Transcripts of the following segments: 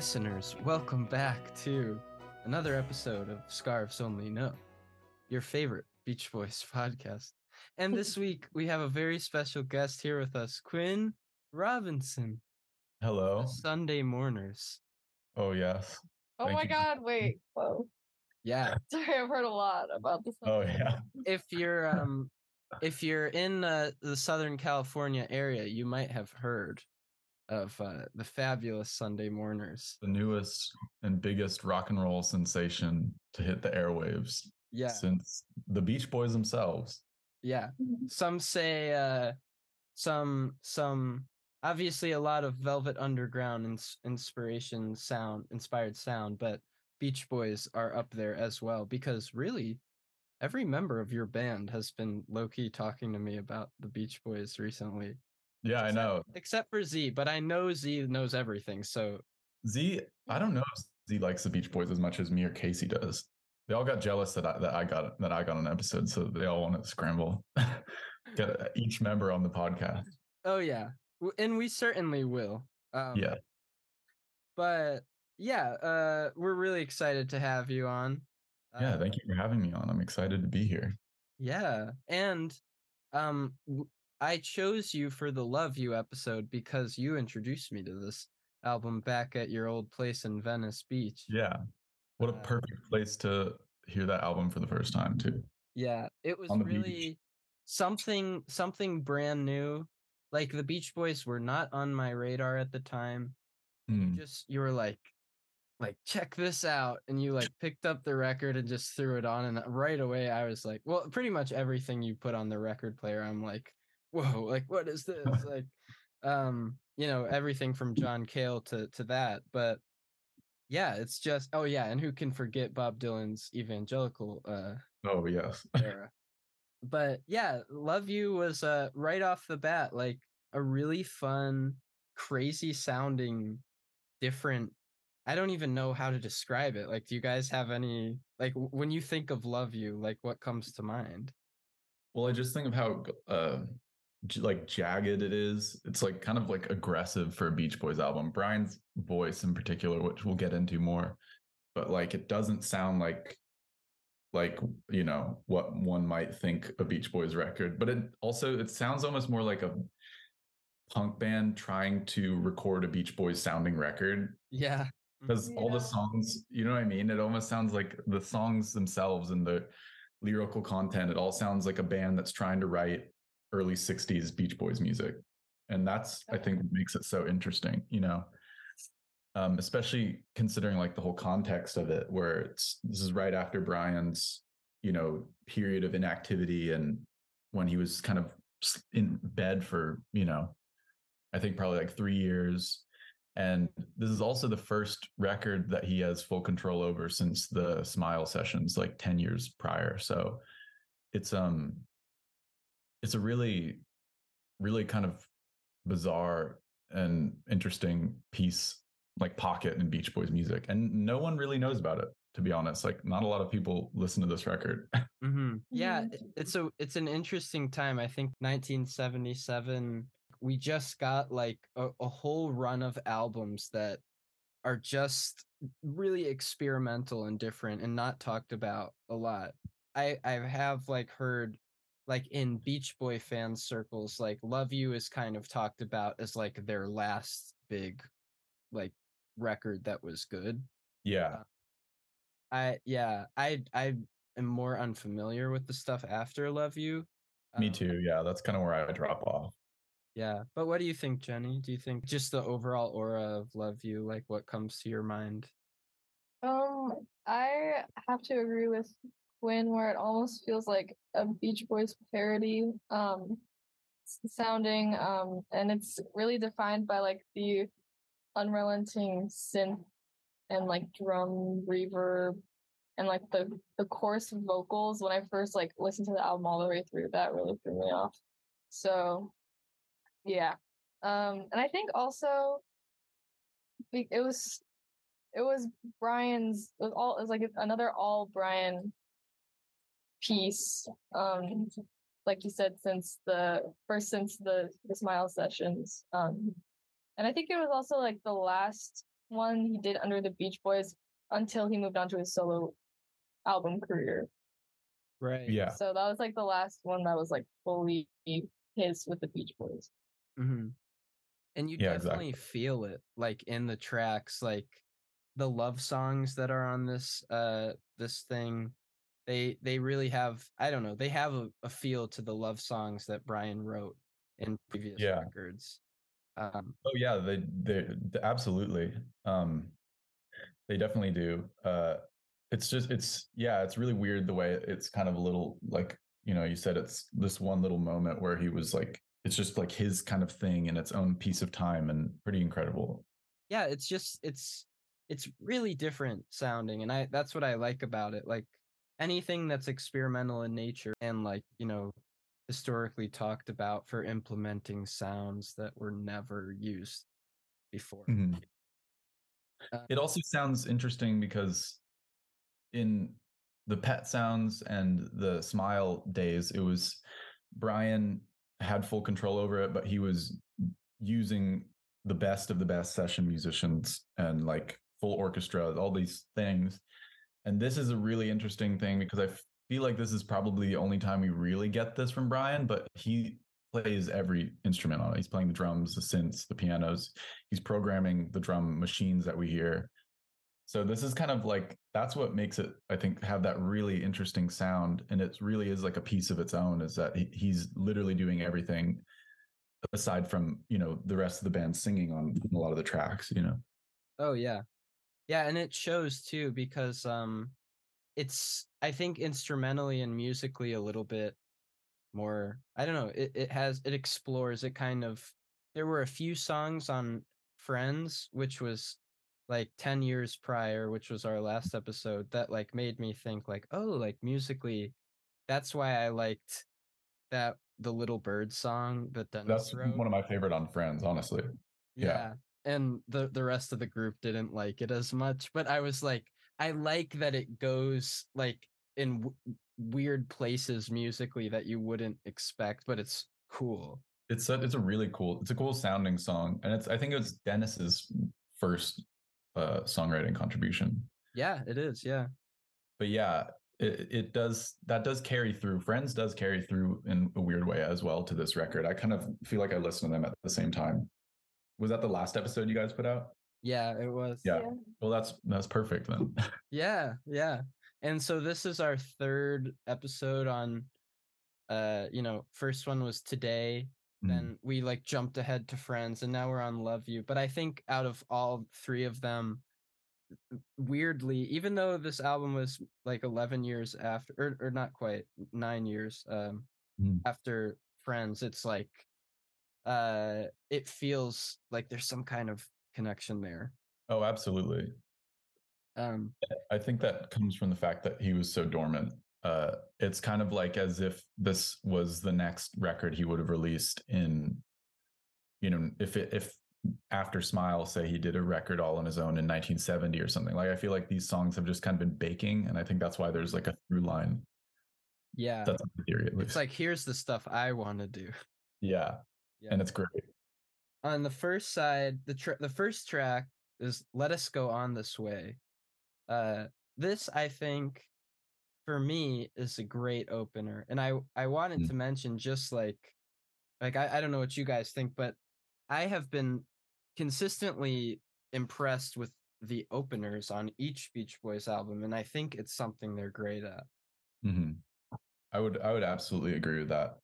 listeners, welcome back to another episode of Scarves Only Know, your favorite Beach Boys podcast. And this week we have a very special guest here with us, Quinn Robinson, Hello. Sunday Mourners. Oh yes. Oh Thank my you. god, wait. Whoa. Yeah, Sorry, I've heard a lot about this. Oh yeah. if you're um if you're in uh, the Southern California area, you might have heard of uh, the fabulous Sunday Mourners, The newest and biggest rock and roll sensation to hit the airwaves Yeah, since the Beach Boys themselves. yeah. some say uh some some obviously a lot of velvet underground ins- inspiration sound inspired sound but beach boys are up there as well because really every member of your band has been low-key talking to me about the beach boys recently Yeah, I know. except for z but i know z knows everything so Z, I don't know if Z likes the Beach Boys as much as me or Casey does. They all got jealous that I, that I got that I got an episode, so they all want to scramble. Get each member on the podcast. oh yeah and we certainly will um, Yeah. but yeah uh we're really excited to have you on Yeah, Uh, thank you for having me on. I'm excited to be here. Yeah, and um, I chose you for the "Love You" episode because you introduced me to this album back at your old place in Venice Beach. Yeah. What a Uh, perfect place to hear that album for the first time too. Yeah, it was the beach. really something something brand new. Like the Beach Boys were not on my radar at the time. You Mm. just you were like like check this out and you like picked up the record and just threw it on and right away I was like, well, pretty much everything you put on the record player I'm like, whoa, like what is this? like um, you know, everything from John Cale to to that, but yeah, it's just oh yeah, and who can forget Bob Dylan's evangelical uh Oh yes. era. But yeah, Love You was uh right off the bat like a really fun, crazy sounding different I don't even know how to describe it. Like do you guys have any like when you think of Love You, like what comes to mind? Well, I just think of how uh, like jagged it is. It's like kind of like aggressive for a Beach Boys album. Brian's voice in particular, which we'll get into more, but like it doesn't sound like like you know what one might think a Beach Boys record. But it also it sounds almost more like a punk band trying to record a Beach Boys sounding record Yeah. because mm-hmm. all the songs you know what i mean it almost sounds like the songs themselves and the lyrical content it all sounds like a band that's trying to write early 60s beach boys music and that's i think what makes it so interesting you know? Um, especially considering like the whole context of it where it's this is right after brian's you know period of inactivity and when he was kind of in bed for you know i think probably like three years. And this is also the first record that he has full control over since the Smile sessions, like 10 years prior. So it's um it's a really, really kind of bizarre and interesting piece, like pocket in Beach Boys music. And no one really knows about it, to be honest. Like not a lot of people listen to this record. hmm Yeah, it's a it's an interesting time. I think 1977. We just got like a, a whole run of albums that are just really experimental and different and not talked about a lot. I I have like heard like in Beach Boy fan circles, like Love You is kind of talked about as like their last big like record that was good. yeah. I yeah, I I am more unfamiliar with the stuff after Love You. Me Um, too. Yeah. That's kind of where I drop off. Yeah, but what do you think, Jenny? Do you think just the overall aura of Love You, like what comes to your mind? Um, I have to agree with Quinn where it almost feels like a Beach Boys parody, um, sounding, um, and it's really defined by like the unrelenting synth and like drum reverb and like the the coarse vocals. When I first like listened to the album all the way through, that really threw me off. So, yeah, um, and I think also it was it was Brian's it was all it was like another all Brian piece. Um like you said, since the first since the the smile sessions. Um and I think it was also like the last one he did under the Beach Boys until he moved on to his solo album career. Right. Yeah. So that was like the last one that was like fully his with the Beach Boys. Mm-hmm. And you Yeah, definitely feel it, like in the tracks, like the love songs that are on this uh this thing. They they really have I don't know they have a, a feel to the love songs that Brian wrote in previous Yeah. records. Um, Oh yeah, they they they- absolutely. Um they definitely do. Uh it's just it's yeah, it's really weird the way it's kind of a little like, you know, you said it's this one little moment where he was like it's just like his kind of thing in its own piece of time and pretty incredible. yeah, it's just it's it's really different sounding, and I that's what I like about it. Like anything that's experimental in nature and like you know historically talked about for implementing sounds that were never used before. Mhm. Uh, It also sounds interesting because in the pet sounds and the smile days, it was Brian had full control over it, but he was using the best of the best session musicians and like full orchestra, all these things. And this is a really interesting thing because I feel like this is probably the only time we really get this from Brian, but he plays every instrument on it. He's playing the drums, the synths, the pianos. He's programming the drum machines that we hear. So this is kind of like that's what makes it, I think, have that really interesting sound. And it really is like a piece of its own, is that he, he's literally doing everything aside from, you know, the rest of the band singing on a lot of the tracks, you know. Oh yeah. Yeah, and it shows too because um it's I think instrumentally and musically a little bit more I don't know, it, it has it explores it kind of there were a few songs on Friends, which was like 10 years prior, which was our last episode, that like made me think like, oh, like musically, that's why I liked that the little bird song that Dennis That's wrote. one of my favorite on Friends, honestly. Yeah. Yeah. And the the rest of the group didn't like it as much, but I was like I like that it goes like in w- weird places musically that you wouldn't expect, but it's cool. It's a, it's a really cool, it's a cool sounding song. And it's, I think it was Dennis's first uh, songwriting contribution. Yeah, it is. Yeah. but yeah it, it does that does carry through friends does carry through in a weird way as well to this record i kind of feel like i listen to them at the same time was that the last episode you guys put out Yeah, it was. Yeah. well that's that's perfect then Yeah, yeah. And so this is our third episode on uh, you know, first one was today, Mm. then we like jumped ahead to friends and now we're on love you but i think out of all three of them weirdly even though this album was like 11 years after or, or not quite nine years um Mm. after friends it's like uh it feels like there's some kind of connection there. Oh absolutely. Um i think that comes from the fact that he was so dormant. Uh it's kind of like as if this was the next record he would have released in you know if it if after smile say he did a record all on his own in 1970 or something. Like i feel like these songs have just kind of been baking and i think that's why there's like a through line. Yeah. That's my theory at least. it's like here's the stuff i want to do. Yeah yeah. and it's great. On the first side the tr- the first track is let us go on this way. Uh this i think for me is a great opener and i i wanted Mm. to mention just like like I, I don't know what you guys think but i have been consistently impressed with the openers on each beach boys album and i think it's something they're great at. Hmm i would i would absolutely agree with that.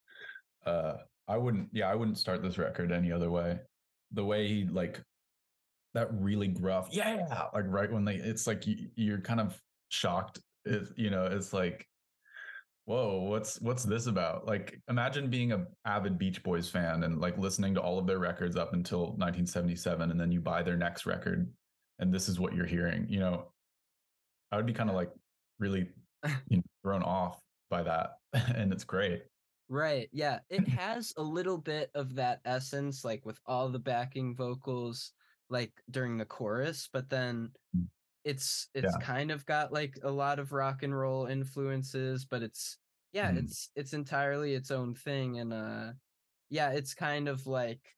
Uh i wouldn't yeah i wouldn't start this record any other way. The way he like that really gruff yeah! like right when they it's like you, you're kind of shocked it, you know it's like whoa what's what's this about? Like imagine being a avid beach boys fan and like listening to all of their records up until 1977 and then you buy their next record and this is what you're hearing you know? I would be kind of like really you know, thrown off by that and it's great Right. Yeah. It has a little bit of that essence, like with all the backing vocals, like during the chorus, but then Mm. it's it's Yeah. kind of got like a lot of rock and roll influences, but it's yeah, Mm. it's it's entirely its own thing. And uh yeah, it's kind of like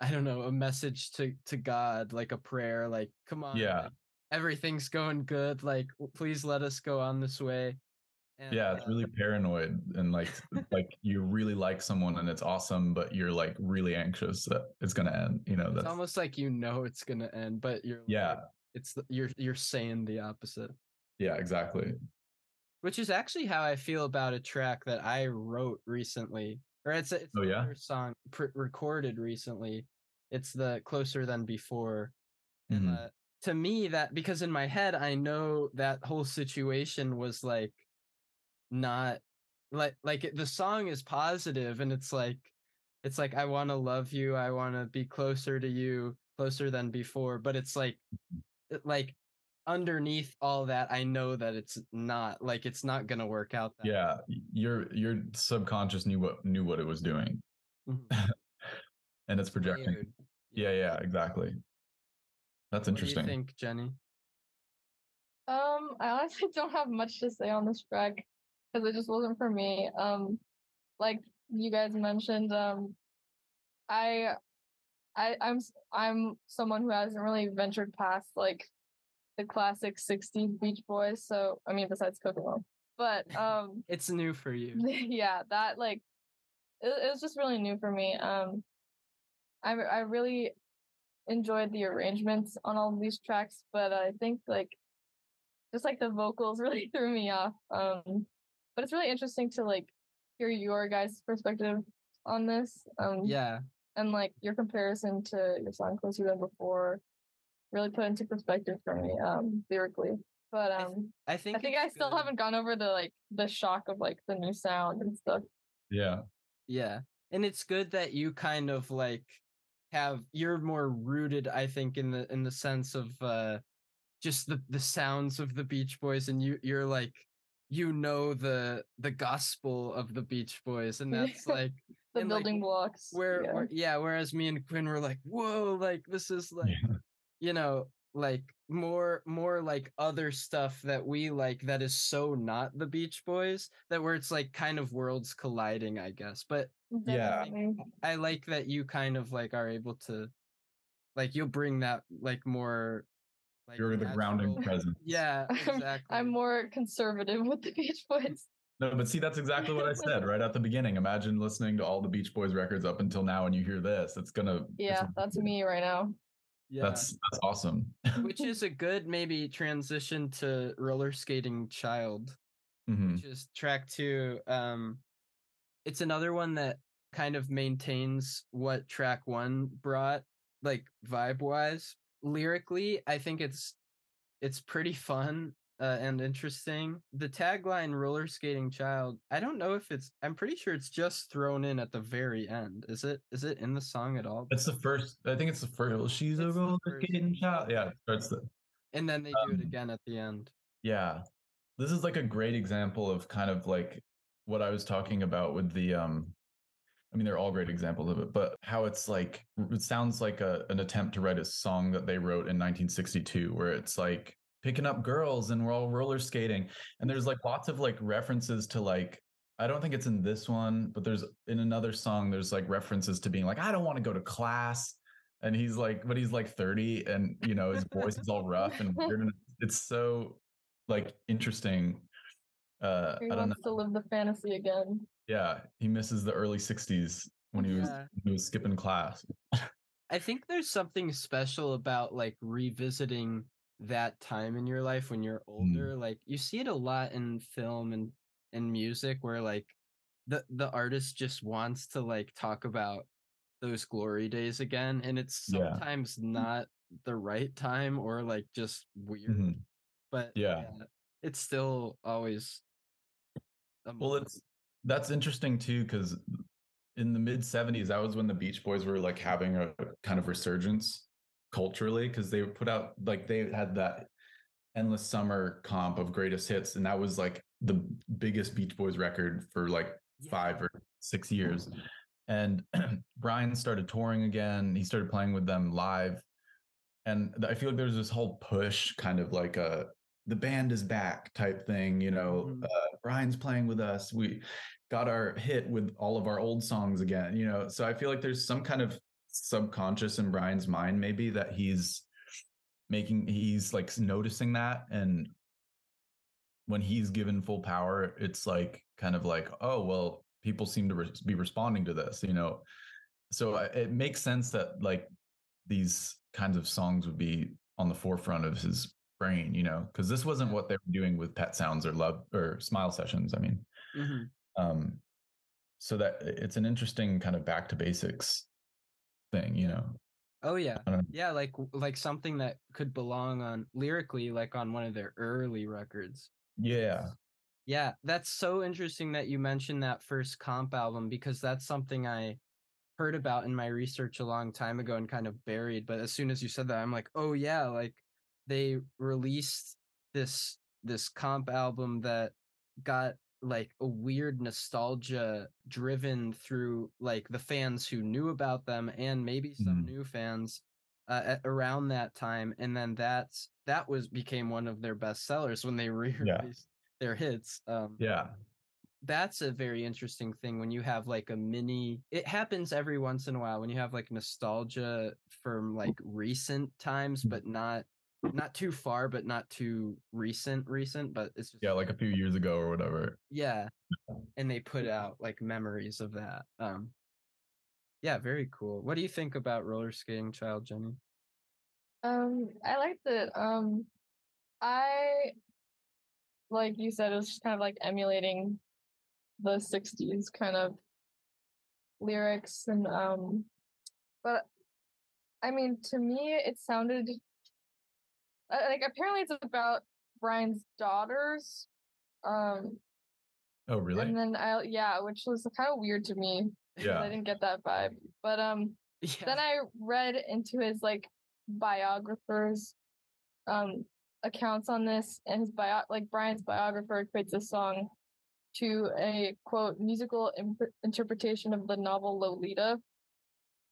I don't know, a message to to God, like a prayer, like come on, Yeah. like, everything's going good, like please let us go on this way. And, yeah, it's uh, really paranoid and like like you really like someone and it's awesome, but you're like really anxious that it's gonna end. You know, it's that's almost like you know it's gonna end, but you're yeah, like, it's the, you're you're saying the opposite. yeah, exactly. Which is actually how I feel about a track that I wrote recently, or it's a, it's Oh, yeah? song recorded recently. It's the closer than before, and Mhm. uh, to me that because in my head I know that whole situation was like not like like the song is positive and it's like it's like I want to love you, I want to be closer to you, closer than before, but it's like like underneath all that I know that it's not like it's not going to work out that Yeah, y- your your subconscious knew what knew what it was doing, Mhm. and it's projecting. Layered. Yeah, yeah, exactly. That's What do you interesting. think, Jenny? Um, I honestly don't have much to say on this track because it just wasn't for me. Um, like you guys mentioned, um, I, I, I'm, I'm someone who hasn't really ventured past like the classic '60s Beach Boys. So I mean, besides Kokomo, but um, It's new for you. yeah, that like it, it was just really new for me. Um, I I really enjoyed the arrangements on all these tracks, but I think like just like the vocals really threw me off. Um, but it's really interesting to like hear your guys' perspective on this. Um, Yeah. and like your comparison to your song "Closer Than Before" really put into perspective for me um lyrically. But I th- um, I think I think I still good. haven't gone over the like the shock of like the new sound and stuff. Yeah, Yeah. And it's good that you kind of like have you're more rooted, I think, in the in the sense of uh just the the sounds of the Beach Boys and you you're like you know the the gospel of the Beach Boys and that's like The and, like, building blocks. where yeah. where yeah, whereas me and Quinn were like, whoa, like this is like Yeah. you know, like more more like other stuff that we like that is so not the Beach Boys that where it's like kind of worlds colliding, I guess. But Yeah. I like that you kind of like are able to like you'll bring that like more like you're the grounding natural- presence. Yeah, I'm- exactly. I'm more conservative with the Beach Boys. No, but see, that's exactly what I said right at the beginning. Imagine listening to all the Beach Boys records up until now, and you hear this. It's gonna. it's Yeah, that's me right now. yeah. That's that's awesome. which is a good maybe transition to roller skating child. Mhm. which is track two. Um, it's another one that kind of maintains what track one brought, like vibe wise. Lyrically, I think it's it's pretty fun uh, and interesting. The tagline "roller skating child." I don't know if it's. I'm pretty sure it's just thrown in at the very end. Is it? Is it in the song at all? It's the first. I think it's the first. She's a It's the roller skating child. Yeah, it starts the. And then they do it um, again at the end. Yeah, this is like a great example of kind of like what I was talking about with the. um I mean, they're all great examples of it, but how it's like it sounds like a, an attempt to write a song that they wrote in 1962, where it's like picking up girls and we're all roller skating, and there's like lots of like references to like I don't think it's in this one, but there's in another song there's like references to being like I don't want to go to class, and he's like, but he's like 30, and you know his voice is all rough and weird, and it's so like interesting. Uh, He I don't know. wants to live the fantasy again. Yeah, he misses the early 60s when he was Yeah. he was skipping class. I think there's something special about like revisiting that time in your life when you're older. Like you see it a lot in film and and music where like the the artist just wants to like talk about those glory days again and it's Yeah. sometimes not the right time or like just weird. Mhm. But Yeah. it's still always a Well, it's that's interesting too because in the mid 70s, that was when the Beach Boys were like having a kind of resurgence culturally because they put out like they had that endless summer comp of greatest hits, and that was like the biggest Beach Boys record for like Yeah. five or six years. And Brian started touring again. He started playing with them live. And I feel like there's this whole push, kind of like a the band is back type thing. You know, Mhm. uh, Brian's playing with us. We got our hit with all of our old songs again. You know, so I feel like there's some kind of subconscious in Brian's mind, maybe that he's making he's like noticing that and when he's given full power it's like kind of like oh well people seem to re- be responding to this you know so it makes sense that like these kinds of songs would be on the forefront of his brain you know because this wasn't what they were doing with pet sounds or love or smile sessions i mean mm-hmm. Um so that it's an interesting kind of back to basics thing you know Oh yeah. Yeah, like like something that could belong on lyrically like on one of their early records. Yeah. Yeah, that's so interesting that you mentioned that first comp album because that's something I heard about in my research a long time ago and kind of buried, but as soon as you said that I'm like, "Oh yeah, like they released this this comp album that got like a weird nostalgia driven through like the fans who knew about them and maybe some mm. new fans uh, at, around that time and then that's that was became one of their best sellers when they re-released yeah. their hits um yeah that's a very interesting thing when you have like a mini it happens every once in a while when you have like nostalgia from like recent times mm. but not not too far, but not too recent, recent, but it's just yeah, like a few years ago or whatever. Yeah, and they put out like memories of that. Um, yeah, very cool. What do you think about roller skating, child Jenny? Um, I liked it. Um, I like you said, it was just kind of like emulating the '60s kind of lyrics and um, but I mean, to me, it sounded like apparently it's about Brian's daughters. Um Oh really? And then I yeah, which was kind of weird to me. Yeah. I didn't get that vibe. But um yeah. then I read into his like biographers um accounts on this and his bio like Brian's biographer equates this song to a quote musical imp- interpretation of the novel Lolita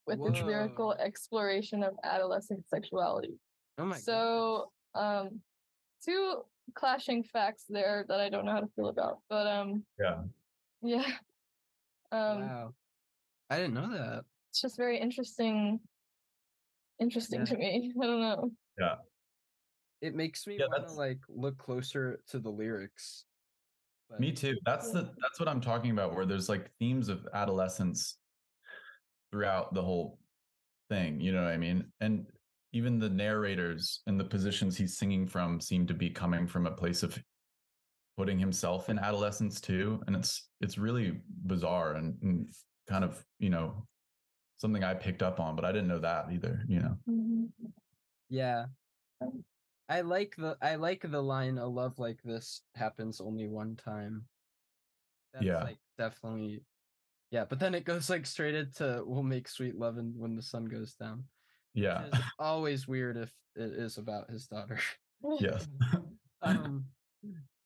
with Whoa. its lyrical exploration of adolescent sexuality. Oh my So um two clashing facts there that I don't know how to feel about. But um Yeah. Yeah. Um wow. I didn't know that. It's just very interesting interesting yeah. to me. I don't know. Yeah. It makes me yeah, want to like look closer to the lyrics. But... Me too. That's yeah. the that's what I'm talking about where there's like themes of adolescence throughout the whole thing, you know what I mean? And even the narrators and the positions he's singing from seem to be coming from a place of putting himself in adolescence too and it's it's really bizarre and, and kind of you know something i picked up on but i didn't know that either you know. Mm-hmm. yeah. I like the i like the line a love like this happens only one time. That's yeah. like definitely yeah but then it goes like straight into we'll make sweet loving when the sun goes down yeah. always weird if it is about his daughter. yes. um,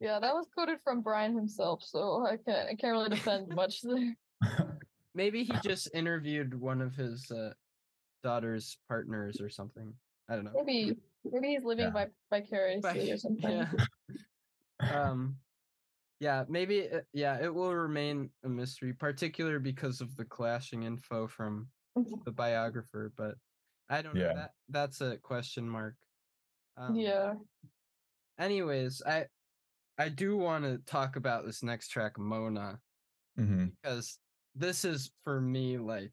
yeah, that was quoted from Brian himself, so I can't I can't really defend much there. Maybe he just interviewed one of his uh, daughter's partners or something. I don't know. Maybe maybe he's living yeah. vicariously or something. Yeah. um yeah, maybe uh, yeah, it will remain a mystery, particularly because of the clashing info from the biographer, but I don't yeah. know. That that's a question mark. Um, yeah. Anyways, I I do want to talk about this next track, Mona, mm-hmm. because this is for me like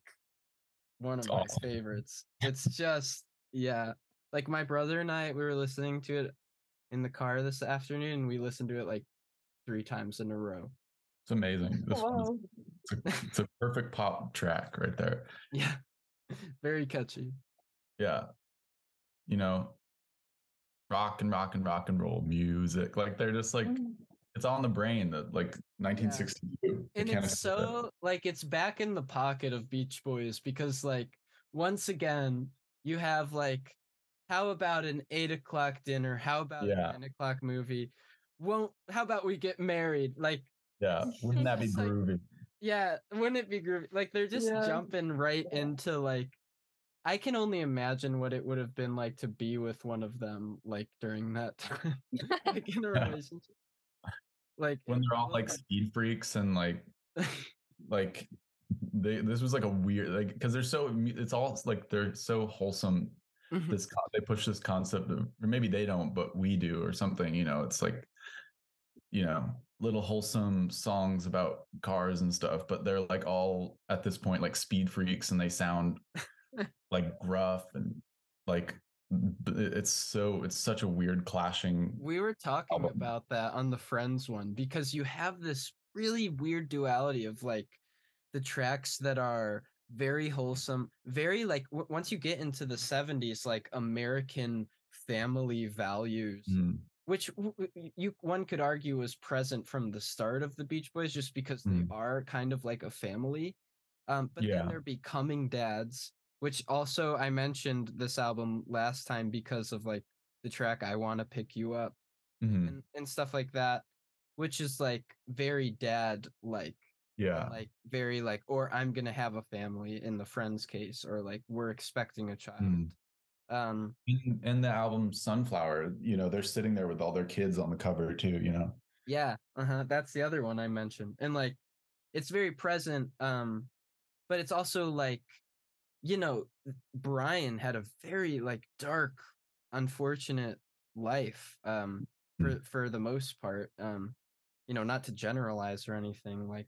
one of it's my awesome. favorites. It's just yeah, like my brother and I we were listening to it in the car this afternoon. and We listened to it like three times in a row. It's amazing. This wow. it's, a, it's a perfect pop track right there. Yeah, very catchy yeah. You know? Rock and rock and rock and roll music like they're just like mm. it's on the brain that like 1962 yeah. and it's so like it's back in the pocket of beach boys because like once again you have like how about an eight o'clock dinner? How about yeah. a nine o'clock movie? Won't how about we get married? Like yeah wouldn't that be groovy like, yeah wouldn't it be groovy? Like they're just yeah. jumping right into like I can only imagine what it would have been like to be with one of them, like during that time, like in a relationship. Like when they're all like speed freaks and like, like they this was like a weird like because they're so it's all like they're so wholesome. Mhm. This they push this concept of or maybe they don't, but we do or something. You know, it's like you know little wholesome songs about cars and stuff, but they're like all at this point like speed freaks and they sound like gruff and like it's so it's such a weird clashing. We were talking album. about that on the Friends one because you have this really weird duality of like the tracks that are very wholesome, very like w- once you get into the 70s, like American family values, Mm, which w- you one could argue was present from the start of the Beach Boys just because they Mm. are kind of like a family. Um, but Yeah. then they're becoming dads, which also I mentioned this album last time because of like the track I Want to Pick You Up mhm, and, and stuff like that, which is like very dad like, Yeah. like very like, or I'm gonna have a family in the friend's case, or like we're expecting a child. Mm. Um, in, in the album Sunflower, you know, they're sitting there with all their kids on the cover too, you know. yeah, uh-huh, that's the other one I mentioned, and like, it's very present. Um, but it's also like, you know, Brian had a very like dark, unfortunate life. Um, for Mm. for the most part. Um, you know, not to generalize or anything. Like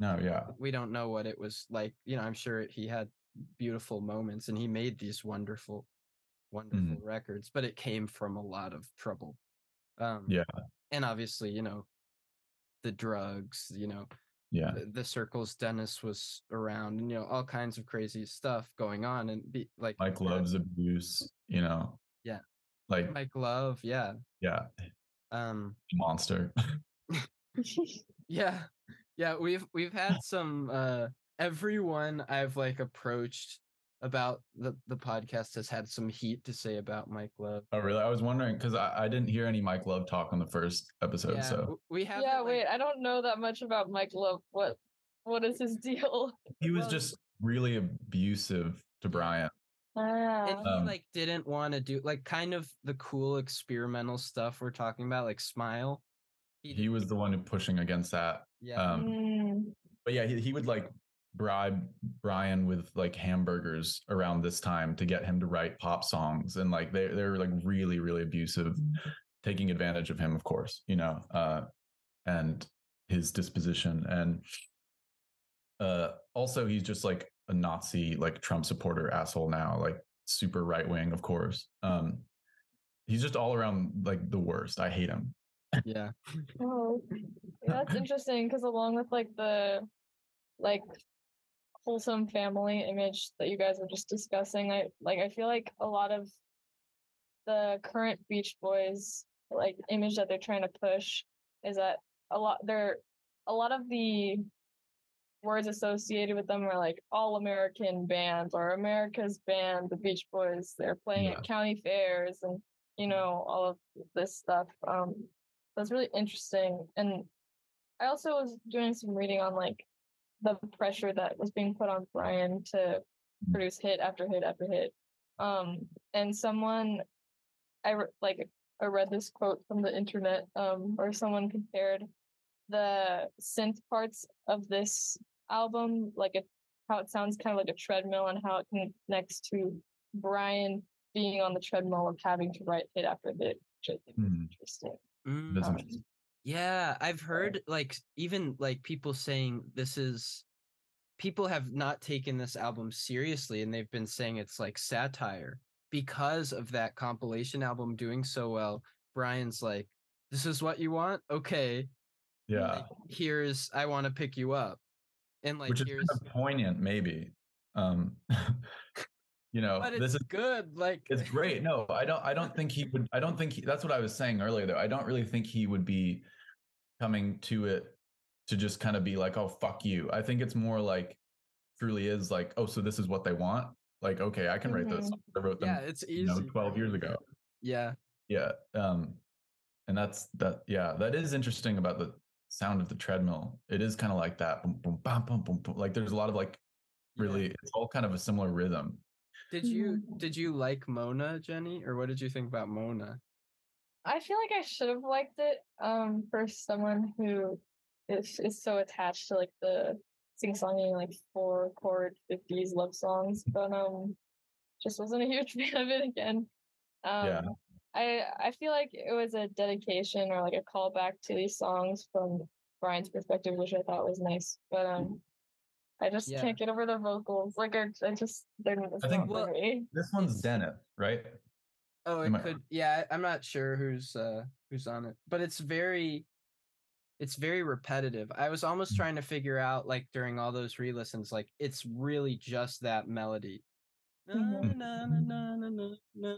No, yeah. we don't know what it was like. You know, I'm sure he had beautiful moments and he made these wonderful, wonderful records, but it came from a lot of trouble. Um, Yeah. And obviously, you know, the drugs, you know, Yeah. the, circles Dennis was around and, you know, all kinds of crazy stuff going on. And be like, Mike uh, Love's abuse, you know. Yeah. Like, Mike Love. Yeah. yeah, Um, monster. Yeah. Yeah, we've we've had some uh everyone I've like approached about the the podcast has had some heat to say about Mike Love. oh, really? I was wondering because I, I didn't hear any Mike Love talk on the first episode. yeah, so we have yeah, wait, I don't know that much about Mike Love. What what is his deal? he was just really abusive to Brian. Ah. and he Um, like didn't want to do like kind of the cool experimental stuff we're talking about like smile. He was the one pushing against that. yeah. um, Mm. But yeah, he, he would like bribe Brian with like hamburgers around this time to get him to write pop songs. And like they they're like really, really abusive, taking advantage of him, of course, you know, uh, and his disposition. And uh also he's just like a Nazi, like Trump supporter asshole now, like super right wing, of course. Um he's just all around like the worst. I hate him. yeah. Oh, yeah, that's interesting because along with like the like wholesome family image that you guys were just discussing, I like I feel like a lot of the current Beach Boys like image that they're trying to push is that a lot they're a lot of the words associated with them are like all American band or America's band, the Beach Boys. They're playing Yeah. at county fairs and you know all of this stuff. Um, that's really interesting. And I also was doing some reading on like the pressure that was being put on Brian to produce hit after hit after hit. Um, and someone, I re- like I read this quote from the internet, um, where someone compared the synth parts of this album, like it, how it sounds kind of like a treadmill, and how it connects to Brian being on the treadmill of having to write hit after hit, which I think is Mhm. interesting. Mm. That's Um, interesting. Yeah, I've heard like even like people saying this is people have not taken this album seriously and they've been saying it's like satire because of that compilation album doing so well. Brian's like, this is what you want? Okay. Yeah. Like, here's I want to pick you up. And like Which is here's kind of poignant, maybe. Um you know, but this it's is good. Like it's great. No, I don't I don't think he would I don't think he, that's what I was saying earlier though. I don't really think he would be coming to it to just kind of be like, "Oh, fuck you." I think it's more like truly is like, "Oh, so this is what they want?" Like, "Okay, I can write those. Mhm. songs. I wrote them, yeah, it's easy. you know, 12 years ago." Yeah. Yeah. Um and that's that yeah, that is interesting about the sound of the treadmill. It is kind of like that. Boom boom bam boom boom boom. Like there's a lot of like yeah. really it's all kind of a similar rhythm. Did you Mhm. did you like Mona, Jenny? Or what did you think about Mona? I feel like I should have liked it um for someone who is is so attached to like the sing songing like four chord 50s love songs, but um just wasn't a huge fan of it again. Um Yeah. I I feel like it was a dedication or like a callback to these songs from Brian's perspective, which I thought was nice. But um I just Yeah. can't get over the vocals. Like I, I just they're it's I think- Well. This one's It's- Dennis, right? Oh, it Am I- could. Yeah, I- I'm not sure who's uh who's on it, but it's very, it's very repetitive. I was almost Mm. trying to figure out like during all those re-listens, like it's really just that melody, na, na, na, na.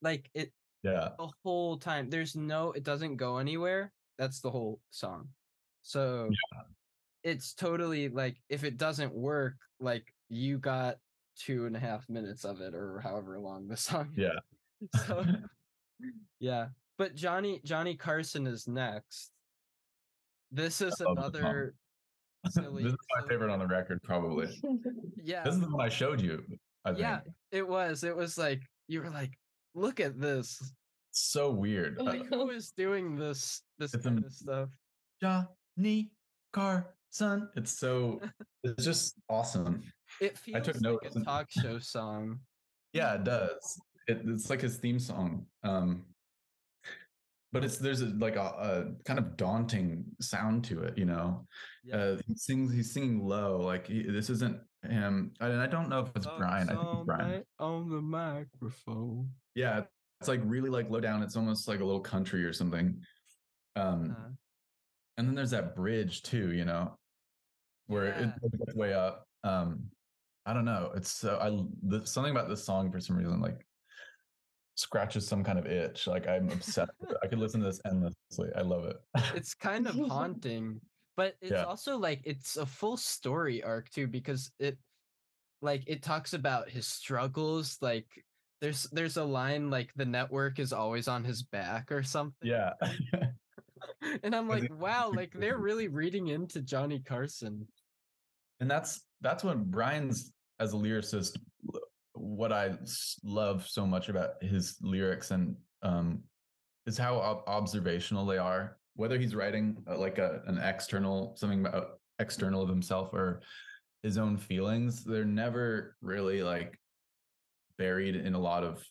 like it Yeah. the whole time. There's no, it doesn't go anywhere. That's the whole song. So it's totally like if it doesn't work, like you got two and a half minutes of it or however long the song. is. Yeah. So yeah, but Johnny Johnny Carson is next. This is love the song. another silly. this is my silly- favorite on the record, probably. Yeah, This is the one I showed you. I think. yeah, it was. It was like you were like, look at this. so weird. Like who is doing this this It's kind am- of stuff? Johnny Carson. It's so. It's just awesome. It feels I took like notes a talk show song. Yeah, it does. It, it's like his theme song. Um, but it's there's a, like a, a kind of daunting sound to it, you know. Yeah. Uh, he sings. He's singing low. Like he, this isn't him. And I don't know if it's Brian. I think it's Brian. on the microphone. Yeah, it's like really like low down. It's almost like a little country or something. Um, Uh, and then there's that bridge too, you know, where Yeah. it gets way up. Um, I don't know. It's so I the, something about this song for some reason like scratches some kind of itch. Like I'm obsessed. with it. I could listen to this endlessly. I love it. it's kind of haunting but it's Yeah. also like it's a full story arc too because it like it talks about his struggles like there's there's a line like the network is always on his back or something yeah. and I'm like wow like they're really reading into johnny carson. And that's that's when Brian's as a lyricist what I love so much about his lyrics and um is how ob- observational they are. Whether he's writing uh, like a an external something about external of himself or his own feelings they're never really like buried in a lot of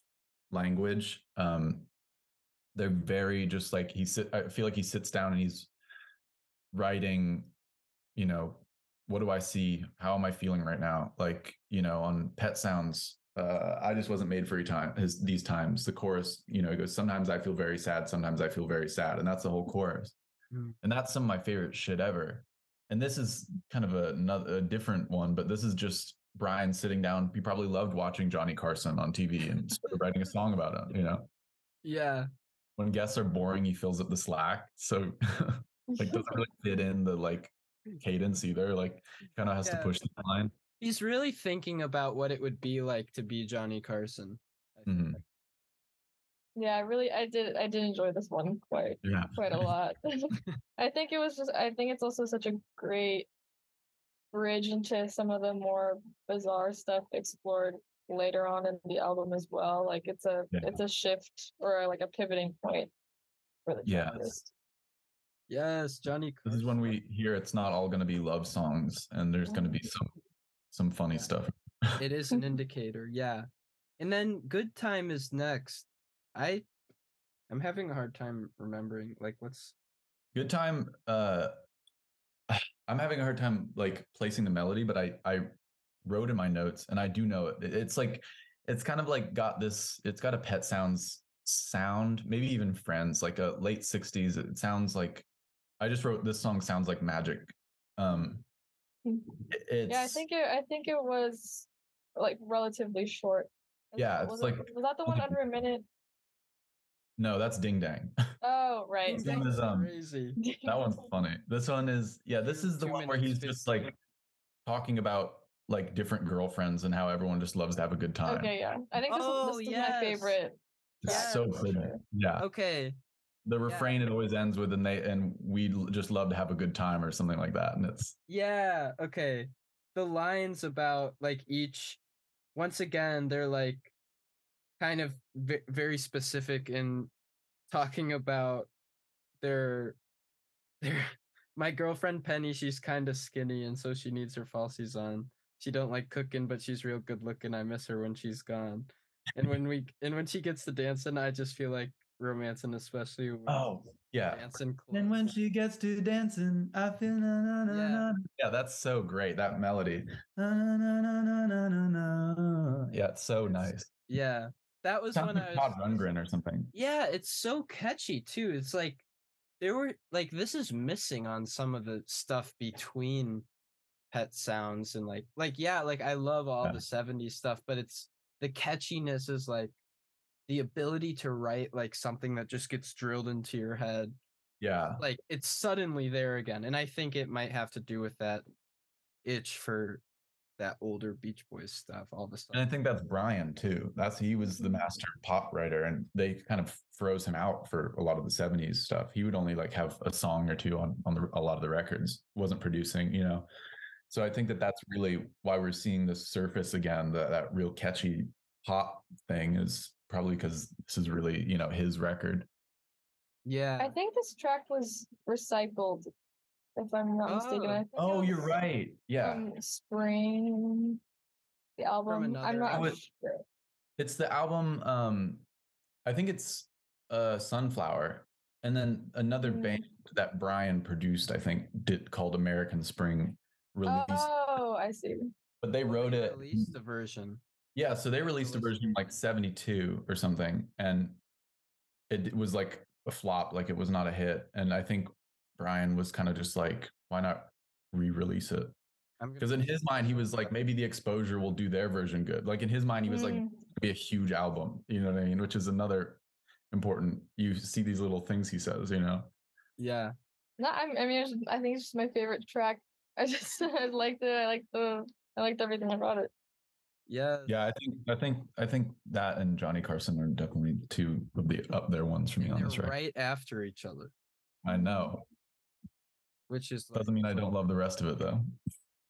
language um they're very just like he sit i feel like he sits down and he's writing you know what do I see? How am I feeling right now? Like, you know, on Pet Sounds, uh, I just wasn't made for time his these times. The chorus, you know, it goes, sometimes I feel very sad, sometimes I feel very sad. And that's the whole chorus. Mm. And that's some of my favorite shit ever. And this is kind of a, another a different one, but this is just Brian sitting down. He probably loved watching Johnny Carson on TV and started writing a song about him, you know. yeah When guests are boring, he fills up the slack. So like doesn't really fit in the like cadence either. Like kind of has to push the line. he's really thinking about what it would be like to be johnny carson I feel Mhm. yeah, I really I did I did enjoy this one quite Yeah. quite a lot. I think it was just I think it's also such a great bridge into some of the more bizarre stuff explored later on in the album as well. Like it's a Yeah. it's a shift or like a pivoting point for the Yes. artist. yes johnny This is when we hear it's not all going to be love songs, and there's going to be some some funny stuff. it is an indicator yeah and then good time is next i i'm having a hard time remembering like what's Good time. Uh, I'm having a hard time like placing the melody, but I I wrote in my notes, and I do know it. It- It's like it's kind of like got this. It's got a Pet Sounds sound, maybe even Friends, like a late '60s. It sounds like I just wrote this song sounds like magic. Um, it's Yeah, I think it I think it was like relatively short. Is Yeah, that- it's was it- like- was that the one under a minute? no, that's Ding Dang. Oh right. This one is um crazy That one's funny. This one is yeah. This Two- is the two one where minutes, he's just like talking about like different girlfriends and how everyone just loves to have a good time. Okay, yeah. I think this Oh, is this is yes. my favorite. It's Yeah, so good. sure. Yeah. okay The refrain it always ends with and they and we just love to have a good time or something like that. And it's yeah okay the lines about like each once again they're like kind of v- very specific in talking about their their my girlfriend Penny, she's kind of skinny, and so she needs her falsies on. She don't like cooking, but she's real good looking. I miss her when she's gone. And when we and when she gets to dancing, I just feel like romancing, especially when Oh, yeah. dancing. And when she gets to dancing, I feel na na na Yeah. na. Yeah, that's so great. That melody. Na, na, na, na, na, na, na. Yeah, it's so It's- nice. yeah, that was Sounds when like I was. Todd Rundgren or something. Yeah, it's so catchy too. It's like there were like this is missing on some of the stuff between pet sounds and like like yeah, like I love all Yeah. the 70s stuff, but it's the catchiness is like the ability to write like something that just gets drilled into your head. Yeah. Like it's suddenly there again. And I think it might have to do with that itch for that older Beach Boys stuff all of a And. I think that's Brian too. That's he was the mm-hmm. master pop writer, and they kind of froze him out for a lot of the '70s stuff. He would only like have a song or two on on the, a lot of the records. wasn't producing, you know. So I think that that's really why we're seeing this surface again. That that real catchy pop thing is probably because this is really you know his record. yeah. I think this track was recycled, if I'm not mistaken. Oh. I think Oh, you're right. Yeah, Spring, the album. I'm not album. sure. it's the album. Um, I think it's uh Sunflower, and then another Mm. band that Brian produced. I think did called American Spring released. Oh, I see. but they wrote they it Released a version. yeah so they released a version in like 72 or something and it was like a flop like it was not a hit and i think brian was kind of just like why not re-release it because in his mind he was like maybe the exposure will do their version good like in his mind he was like Mm, be a huge album you know what i mean which is another important you see these little things he says you know yeah. no, I'm, I mean, I think it's just my favorite track. I just I liked it. I liked the I liked everything about it. Yeah. yeah i think i think i think that and johnny carson are definitely two of the up there ones for me and on this record right after each other, i know which is like, Doesn't mean I don't love the rest of it though.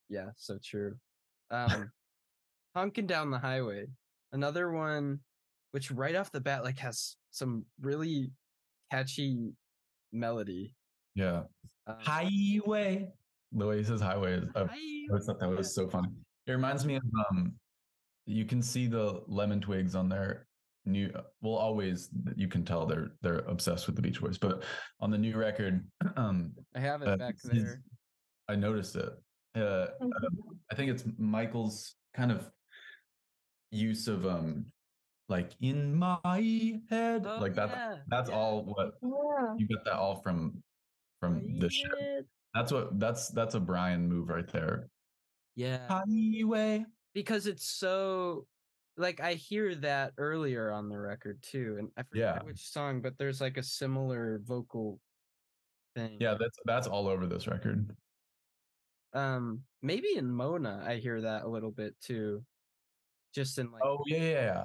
Yeah, so true. Um, honking down the highway, another one, which right off the bat like has some really catchy melody. Yeah. Um, Highway. The way he says highway is always thought that was so funny. It reminds me of um you can see the lemon twigs on their new well always you can tell they're they're obsessed with the Beach Boys, but on the new record, um I have it uh, back there. I noticed it. Uh, uh, I think it's Michael's kind of use of um like in my head. Oh, like that yeah, that's yeah. all what Yeah. you get that all from from the shit. That's what that's that's a Brian move right there. Yeah. Highway. because it's so like I hear that earlier on the record too, and I forget Yeah. which song, but there's like a similar vocal thing. Yeah, that's that's all over this record. Um, maybe in Mona I hear that a little bit too, just in like Oh yeah, yeah, yeah.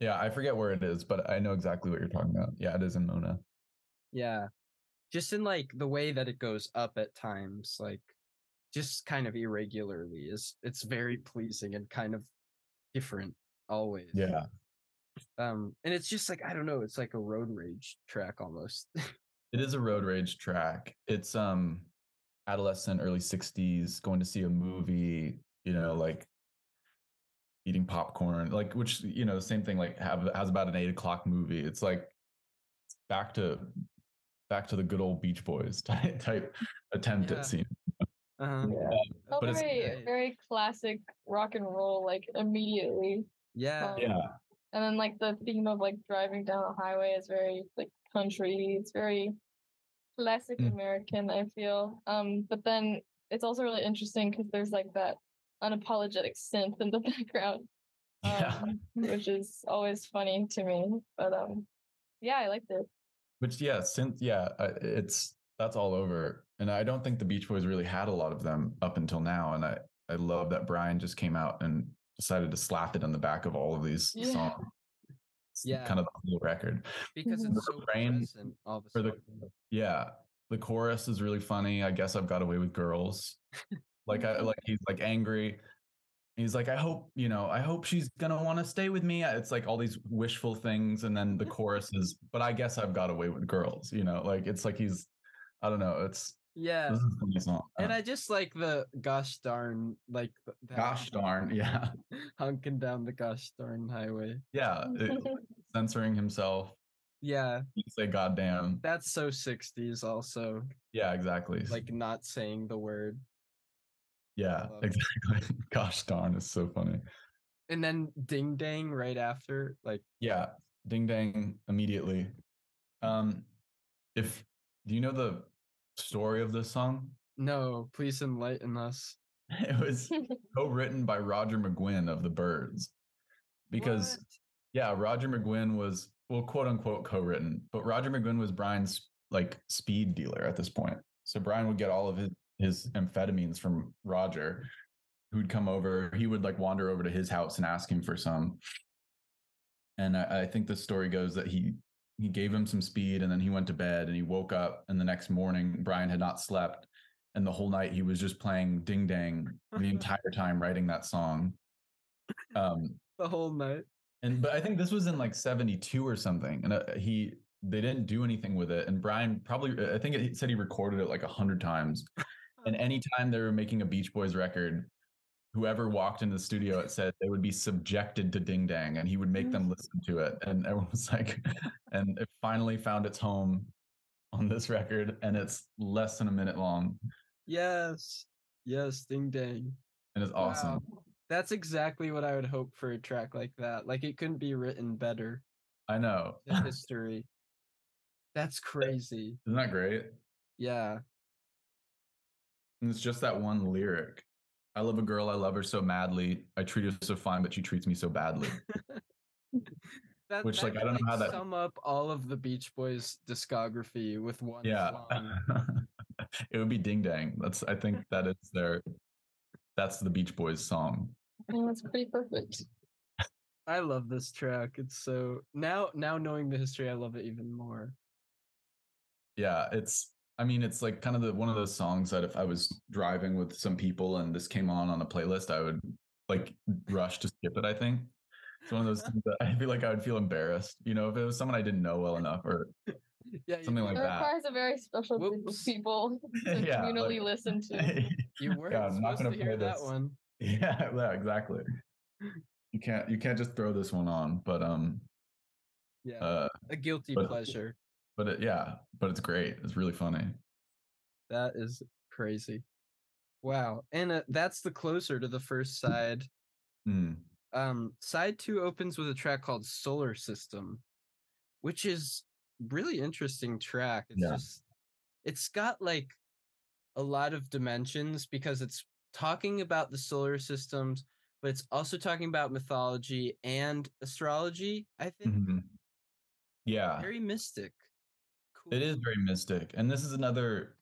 Yeah, I forget where it is, but I know exactly what you're talking about. Yeah, it is in Mona. yeah, just in like the way that it goes up at times, like just kind of irregularly is it's very pleasing and kind of different always. Yeah. Um, and it's just like I don't know, it's like a road rage track almost. It is a road rage track. It's um adolescent, early 60s, going to see a movie, you know, like eating popcorn, like which, you know, same thing, like have has about an eight o'clock movie. It's like back to back to the good old Beach Boys type, type attempt Yeah. at scene. uh-huh. Yeah. But very great. very classic rock and roll, like immediately. Yeah. Um, Yeah. And then like the theme of like driving down a highway is very like country. It's very classic Mm. American, I feel. Um, but then it's also really interesting because there's like that unapologetic synth in the background. Yeah. Um, which is always funny to me. But um yeah, I liked it. Which yeah, since yeah, uh, it's that's all over. And I don't think the Beach Boys really had a lot of them up until now. And I I love that Brian just came out and decided to slap it on the back of all of these Yeah. songs. It's Yeah. kind of the whole record. because it's so present all of a for the- Yeah, the chorus is really funny. I guess I've got away with girls. like I like he's like angry. He's like, I hope you know, I hope she's gonna want to stay with me. It's like all these wishful things, and then the chorus is, but I guess I've got away with girls. You know, like it's like he's, I don't know, it's Yeah. This is song. And I just like the gosh darn, like gosh darn, yeah, hunking down the gosh darn highway. yeah, it- censoring himself. Yeah, You say goddamn. that's so 60s also, Yeah, exactly. like not saying the word. Yeah, it. exactly. Gosh darn, it's so funny. And then ding dang right after, like Yeah, ding dang immediately. Um, if do you know the story of this song? no, please enlighten us. It was co-written by Roger McGuinn of the Byrds, because What? yeah, Roger McGuinn was well, quote unquote co-written, but Roger McGuinn was Brian's like speed dealer at this point. So Brian would get all of his his amphetamines from Roger, who'd come over. He would like wander over to his house and ask him for some. And I, I think the story goes that he he gave him some speed and then he went to bed and he woke up and the next morning Brian had not slept and the whole night he was just playing ding dang the entire time writing that song. Um the whole night. and but I think this was in like 72 or something. And uh, he they didn't do anything with it. And Brian probably I think it said he recorded it like a hundred times. And anytime they were making a Beach Boys record, whoever walked into the studio, it said they would be subjected to Ding Dang and he would make them mm. listen to it. And everyone was like, and it finally found its home on this record. And it's less than a minute long. Yes. Yes, ding dang. And it's awesome. Wow. That's exactly what I would hope for a track like that. Like it couldn't be written better. I know. History. That's crazy. Isn't that great? Yeah. And it's just that one lyric. I love a girl, I love her so madly. I treat her so fine, but she treats me so badly. That, Which, that like, I don't know how that- sum up all of the Beach Boys discography with one yeah. it would be Ding Dang. That's I think that is their that's the Beach Boys song. Oh, that's pretty perfect. I love this track. It's so now now knowing the history, I love it even more. Yeah, it's I mean it's like kind of the one of those songs that if I was driving with some people and this came on on a playlist, I would like rush to skip it, I think. It's one of those things that I feel like I would feel embarrassed, you know, if it was someone I didn't know well enough or Yeah, you, Something It like that. requires a very special group of people to Yeah, communally like- listen to. you weren't Yeah, I'm not supposed gonna hear play that this. one. Yeah, yeah, exactly. You can't you can't just throw this one on, but um Yeah, uh a guilty but- pleasure. But it, yeah, but it's great. It's really funny. That is crazy. Wow, and uh, that's the closer to the first side. Mm. Um, side two opens with a track called Solar System, which is really interesting track. It's Yeah. just it's got like a lot of dimensions because it's talking about the solar systems, but it's also talking about mythology and astrology. I think Mhm. Yeah, very mystic. It is very mystic. And this is another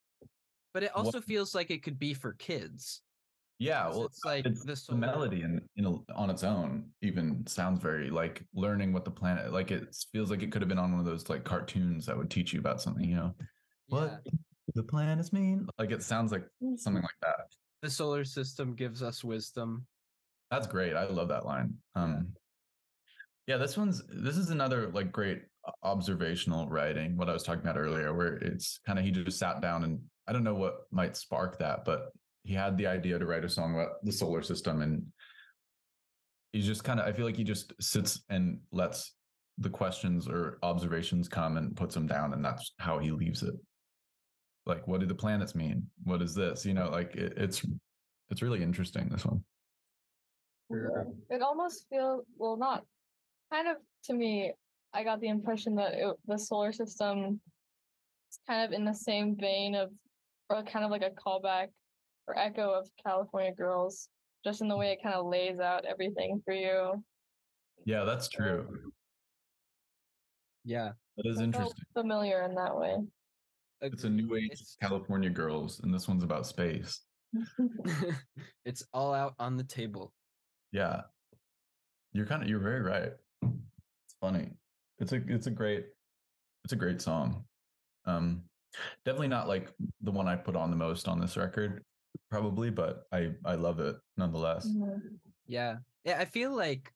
but it also feels like it could be for kids. Yeah, well it's like it's the the melody in, in a- on its own even sounds very like learning what the planet like it feels like it could have been on one of those like cartoons that would teach you about something, you know. Yeah. What the planets mean? Like it sounds like something like that. The solar system gives us wisdom. That's great. I love that line. Um yeah, this one's this is another like great observational writing, what I was talking about earlier, where it's kind of he just sat down and I don't know what might spark that, but he had the idea to write a song about the solar system and he's just kind of I feel like he just sits and lets the questions or observations come and puts them down and that's how he leaves it. Like what do the planets mean? What is this? You know, like it, it's it's really interesting this one. It almost feels well, not kind of to me. I got the impression that it, the solar system is kind of in the same vein of, or kind of like a callback or echo of California Girls, just in the way it kind of lays out everything for you. Yeah, that's true. Yeah. That is interesting. Familiar in that way. It's a new age It's, California girls, and this one's about space. it's all out on the table. Yeah, you're kind of you're very right. It's funny. It's a it's a great it's a great song. Um, definitely not like the one I put on the most on this record, probably, but I I love it nonetheless. Mhm. Yeah. Yeah. I feel like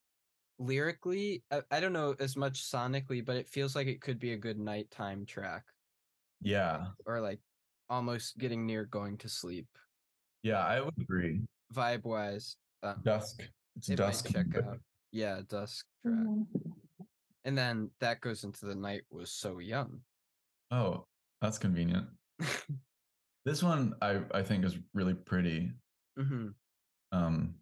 lyrically, I, I don't know as much sonically, but it feels like it could be a good nighttime track Yeah, or like almost getting near going to sleep. Yeah, I would agree. Vibe wise, um, Dusk. It's it dusk. check out. Yeah, dusk track. Mhm. And then that goes into the night was so young. Oh, that's convenient. This one I I think is really pretty. hmm Um,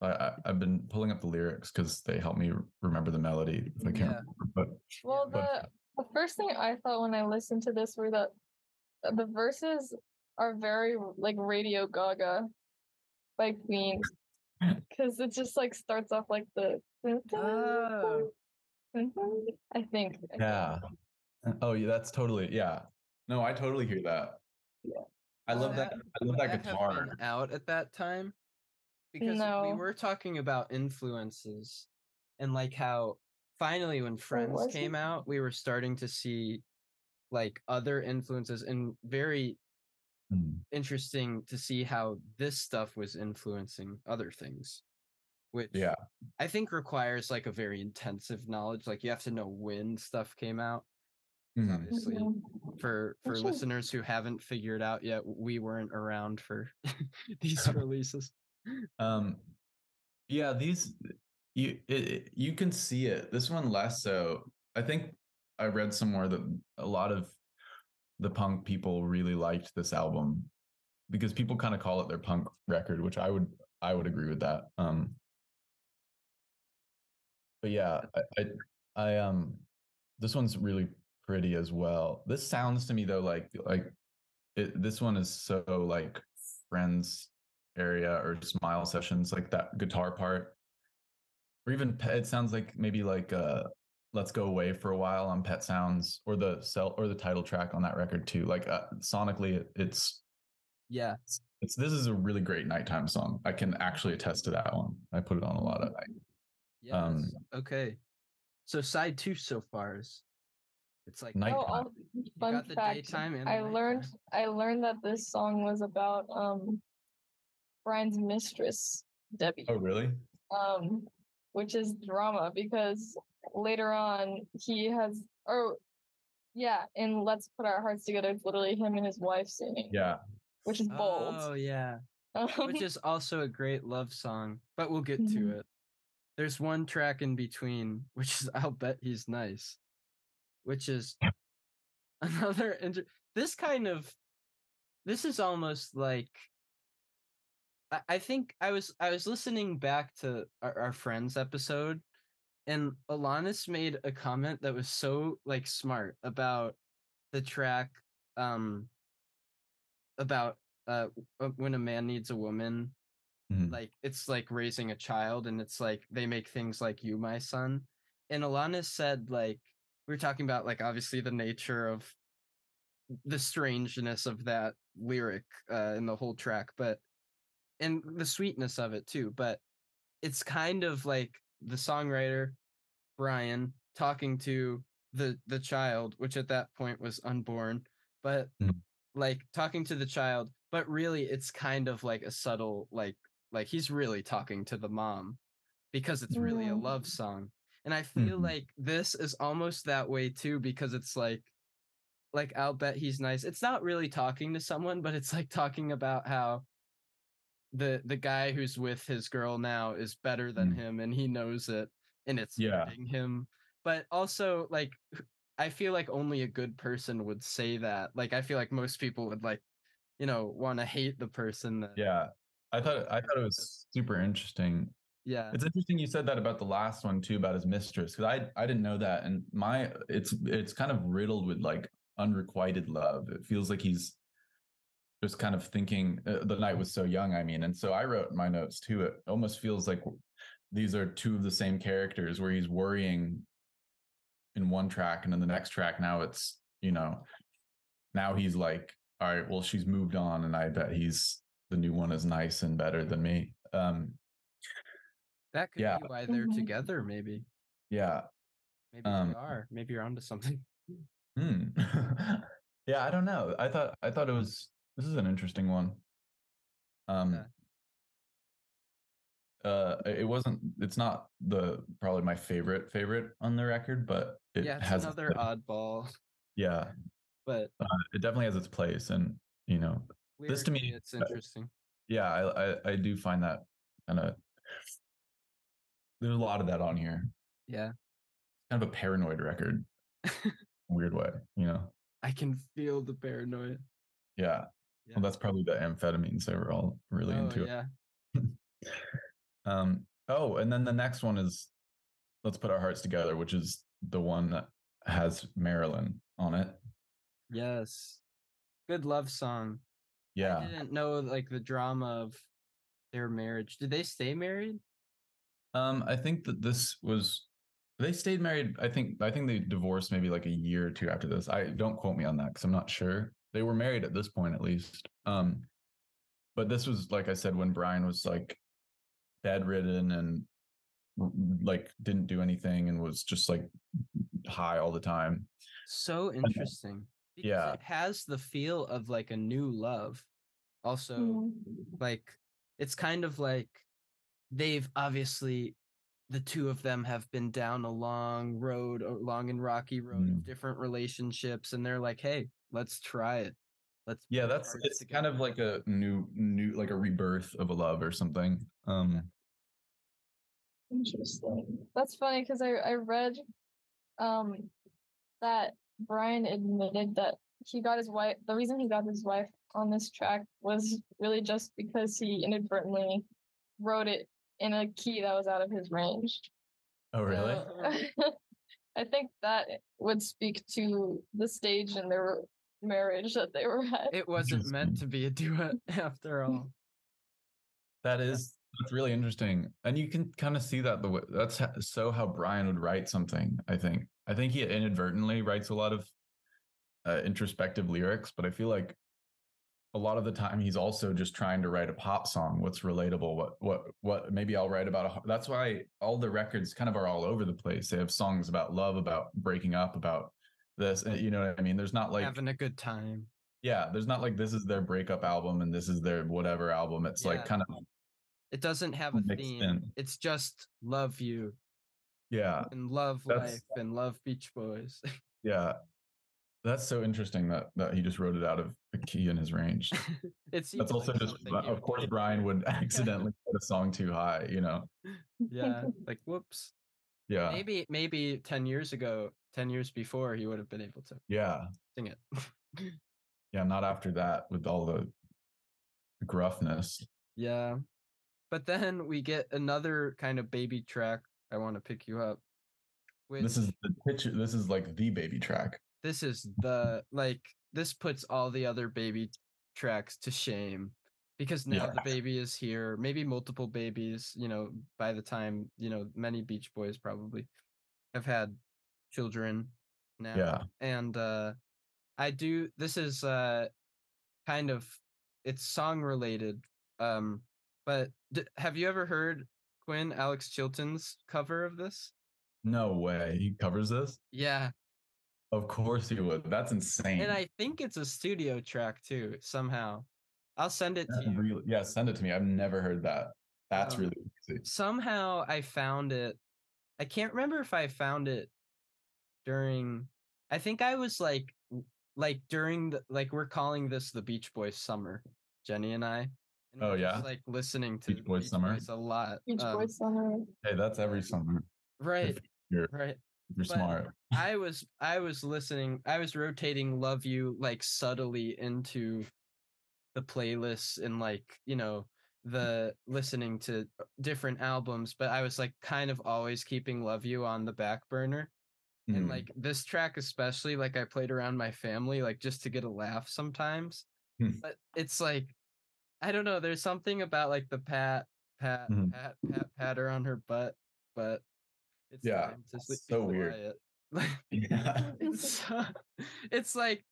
I, I I've been pulling up the lyrics because they help me remember the melody. If I can't Yeah. remember, but Well, but- the the first thing I thought when I listened to this were that uh, the verses are very like Radio Gaga by Queen because it just like starts off like the. Oh. I think. Yeah. Oh yeah, that's totally yeah. No, I totally hear that. Yeah. I love that. that- I love that have guitar. out at that time because we were talking about influences and like how finally when Friends came it? out, we were starting to see like other influences and very Mm. interesting to see how this stuff was influencing other things which Yeah. i think requires like a very intensive knowledge like you have to know when stuff came out Mhm. obviously Mhm. for for Actually- listeners who haven't figured out yet we weren't around for these releases Um, yeah, these you it, it- you can see it. This one less so. I think I read somewhere that a lot of the punk people really liked this album because people kind of call it their punk record, which I would I would agree with that. Um, but yeah, I, I I um this one's really pretty as well. This sounds to me though like like it, this one is so like friends area or smile sessions like that guitar part. Or even Pe- it sounds like maybe like uh let's go away for a while on pet sounds or the cell or the title track on that record too like uh, sonically it, it's yeah. It's this is a really great nighttime song. I can actually attest to that one. I put it on a lot of night yes Um, okay so side two so far is it's like Night- Oh, Nighttime. I'll- fun got the fact. daytime and the I learned. I learned that this song was about um Brian's mistress, Debbie. oh really um, which is drama because later on he has, or yeah, and Let's Put Our Hearts Together, it's literally him and his wife singing, yeah which is bold. oh yeah Um, which is also a great love song, but we'll get to Mhm. it. There's one track in between, which is I'll bet he's nice, which is another. Inter- this kind of, this is almost like. I, I think I was I was listening back to our, our friends episode, and Alanis made a comment that was so like smart about the track, um, about uh when a man needs a woman Mhm. like it's like raising a child and it's like they make things like you my son and alanis said like we were talking about like obviously the nature of the strangeness of that lyric uh in the whole track but and the sweetness of it too but it's kind of like the songwriter brian talking to the the child which at that point was unborn but Mm. like talking to the child but really it's kind of like a subtle like like he's really talking to the mom because it's really a love song and i feel Mhm. like this is almost that way too because it's like like i'll bet he's nice it's not really talking to someone but it's like talking about how the the guy who's with his girl now is better than Mm. him and he knows it and it's Yeah. hurting him but also like i feel like only a good person would say that like i feel like most people would like you know want to hate the person that yeah i thought i thought it was super interesting yeah It's interesting you said that about the last one too about his mistress because I I didn't know that and my it's it's kind of riddled with like unrequited love. It feels like he's just kind of thinking uh, the night was so young. I mean, and so I wrote my notes too. It almost feels like these are two of the same characters where he's worrying in one track and in the next track now it's you know now he's like all right well she's moved on and I bet he's the new one is nice and better than me. Um that could yeah. be why they're Mhm. together maybe yeah maybe Um, they are maybe you're onto something Hmm. yeah, I don't know. I thought I thought it was this is an interesting one. Um uh it wasn't it's not the probably my favorite favorite on the record, but it yeah it's has another oddball yeah. but uh, it definitely has its place, and you know, this to me, it's uh, interesting. yeah, I I, I do find that kind of there's a lot of that on here. Yeah, Kind of a paranoid record, weird way, you know. I can feel the paranoia. Yeah. Yeah. Well, that's probably the amphetamines they were all really oh, into. yeah. Um. Oh, and then the next one is "Let's Put Our Hearts Together," which is the one that has Marilyn on it. Yes. Good love song. I Yeah. didn't know like the drama of their marriage. Did they stay married? Um. I think that this was they stayed married. I think I think they divorced maybe like a year or two after this. I don't quote me on that because I'm not sure. They were married at this point at least. Um. But this was like I said when Brian was like bedridden and like didn't do anything and was just like high all the time. So interesting. Because yeah. It has the feel of like a new love. Also, Mhm. like it's kind of like they've obviously the two of them have been down a long road, a long and rocky road Mm. of different relationships, and they're like, "Hey, let's try it. Let's Yeah, that's hearts it's kind of like a new new like a rebirth of a love or something. Um Interesting. That's funny because I I read um that Brian admitted that he got his wife. The reason he got his wife on this track was really just because he inadvertently wrote it in a key that was out of his range. Oh really? So, I think that would speak to the stage in their marriage that they were at. It wasn't meant to be a duet after all. That is that's really interesting, and you can kind of see that the way that's ho- so how Brian would write something. I think I think he inadvertently writes a lot of uh, introspective lyrics, but I feel like a lot of the time he's also just trying to write a pop song. What's relatable? What what what? Maybe I'll write about a. That's why all the records kind of are all over the place. They have songs about love, about breaking up, about this. uh, You know what I mean? There's not like Having a good time. yeah, there's not like this is their breakup album and this is their whatever album. It's Yeah. like kind of It doesn't have a theme. in. It's just love you yeah, and love That's- life and love Beach Boys. yeah. That's so interesting that that he just wrote it out of a key in his range. it's That's also like just uh, of would course. Brian would accidentally put a song too high, you know. yeah, like whoops. Yeah. Maybe maybe ten years ago, ten years before, he would have been able to Yeah. sing it. Yeah, not after that with all the gruffness. yeah, but then we get another kind of baby track. I want to pick you up. Which This is the picture this is like the baby track. this is the like this puts all the other baby tracks to shame because now Yeah. the baby is here maybe multiple babies you know by the time you know many beach boys probably have had children now Yeah. and uh i do this is uh kind of it's song related um but d- have you ever heard quinn alex chilton's cover of this No way. He covers this? yeah Of course he would. That's insane. And I think it's a studio track too, somehow. I'll send it to you. really- yeah, send it to me. I've never heard that. That's Um, really crazy. Somehow I found it. I can't remember if I found it during I think I was like like during the like we're calling this the Beach Boys summer, Jenny and I. And Oh, we're just, yeah? like listening to Beach Boys summer? Boys a lot. Beach um, Boys summer. Hey, that's every summer. Right, If you're, right. if you're But- smart. I was I was listening I was rotating Love You like subtly into the playlists and like, you know, the listening to different albums, but I was like kind of always keeping Love You on the back burner. And Mm. like this track especially, like I played around my family like just to get a laugh sometimes. Hmm. But it's like I don't know, there's something about like the pat pat Mhm. pat pat pat her on her butt, but it's Yeah, sleep so weird. yeah. it's uh, it's like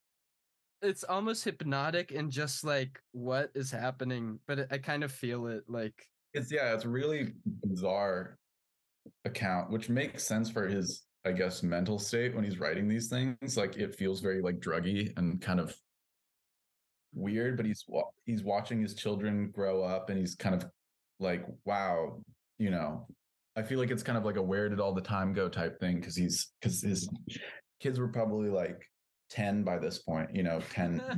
it's almost hypnotic and just like what is happening but it, i kind of feel it like It's yeah, it's really bizarre account, which makes sense for his, I guess, mental state when he's writing these things. Like it feels very like druggy and kind of weird, but he's he's watching his children grow up and he's kind of like, wow, you know. I feel like it's kind of like a where did all the time go type thing because he's because his kids were probably like 10 by this point, you know, 10, 9.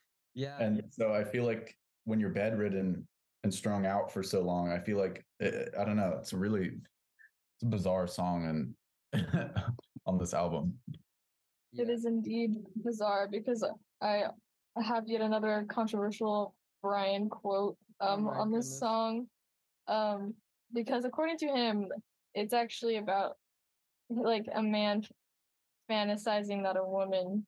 yeah. And so I feel like when you're bedridden and strung out for so long, I feel like it, I don't know, it's a really it's a bizarre song and on this album. It yeah. is indeed bizarre because I have yet another controversial Brian quote Oh um my on this goodness. song. Um because according to him, it's actually about like a man fantasizing that a woman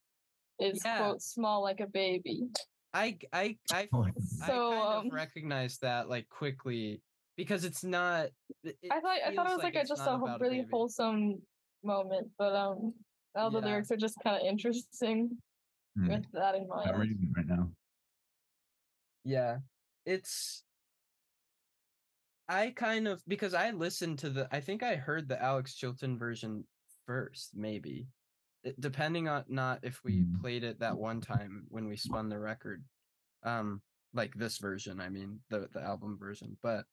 is Yeah. quote small like a baby. I I I Oh my So, I kind um, of recognized that like quickly because it's not. it- it I thought I thought it was like, a, it's just a really baby. wholesome moment, but um all the Yeah. lyrics are just kind of interesting Hmm. with that in mind. I'm reading it right now. Yeah, it's. I kind of because I listened to the. I think I heard the Alex Chilton version first, maybe, It- depending on not if we Mm. played it that one time when we spun the record, um, like this version. I mean the the album version, but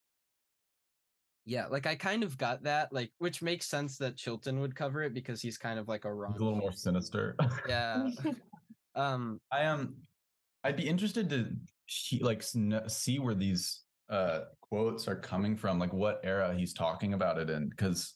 yeah, like I kind of got that, like which makes sense that Chilton would cover it because he's kind of like a It's a little more sinister. Yeah. um. I am. I'd be interested to he, like see where these uh quotes are coming from, like what era he's talking about it in, because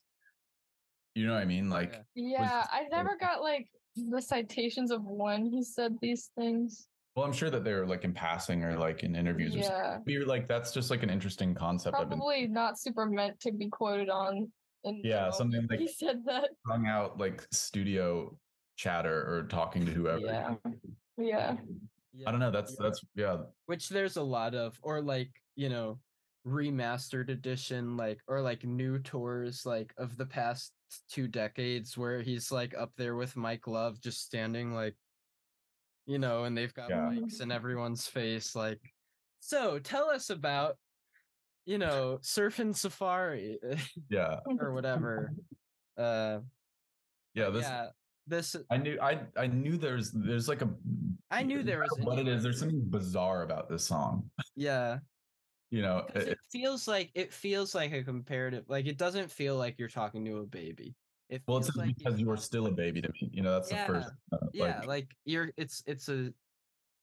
you know what I mean. Like, yeah. I never got like the citations of when he said these things. well, I'm sure that they're like in passing or like in interviews. Or something. Yeah, You're like that's just like an interesting concept. I've been probably not super meant to be quoted on. In Yeah, moment something like- he said that. hung out like studio chatter or talking to whoever. Yeah, yeah. yeah. I don't know. That's yeah. that's yeah. which there's a lot of or like you know remastered edition like or like new tours like of the past two decades where he's like up there with mike love just standing like you know and they've got Yeah. mics in everyone's face like so tell us about you know surfing safari Yeah. or whatever uh Yeah. This yeah this I knew I I knew there's there's like a i knew there was what it is. There's something bizarre about this song. yeah You know, it- it feels like it feels like a comparative like it doesn't feel like you're talking to a baby it well, it's like because you're still a baby to me. You know, that's Yeah, the first. Uh, yeah like, like, you're it's it's a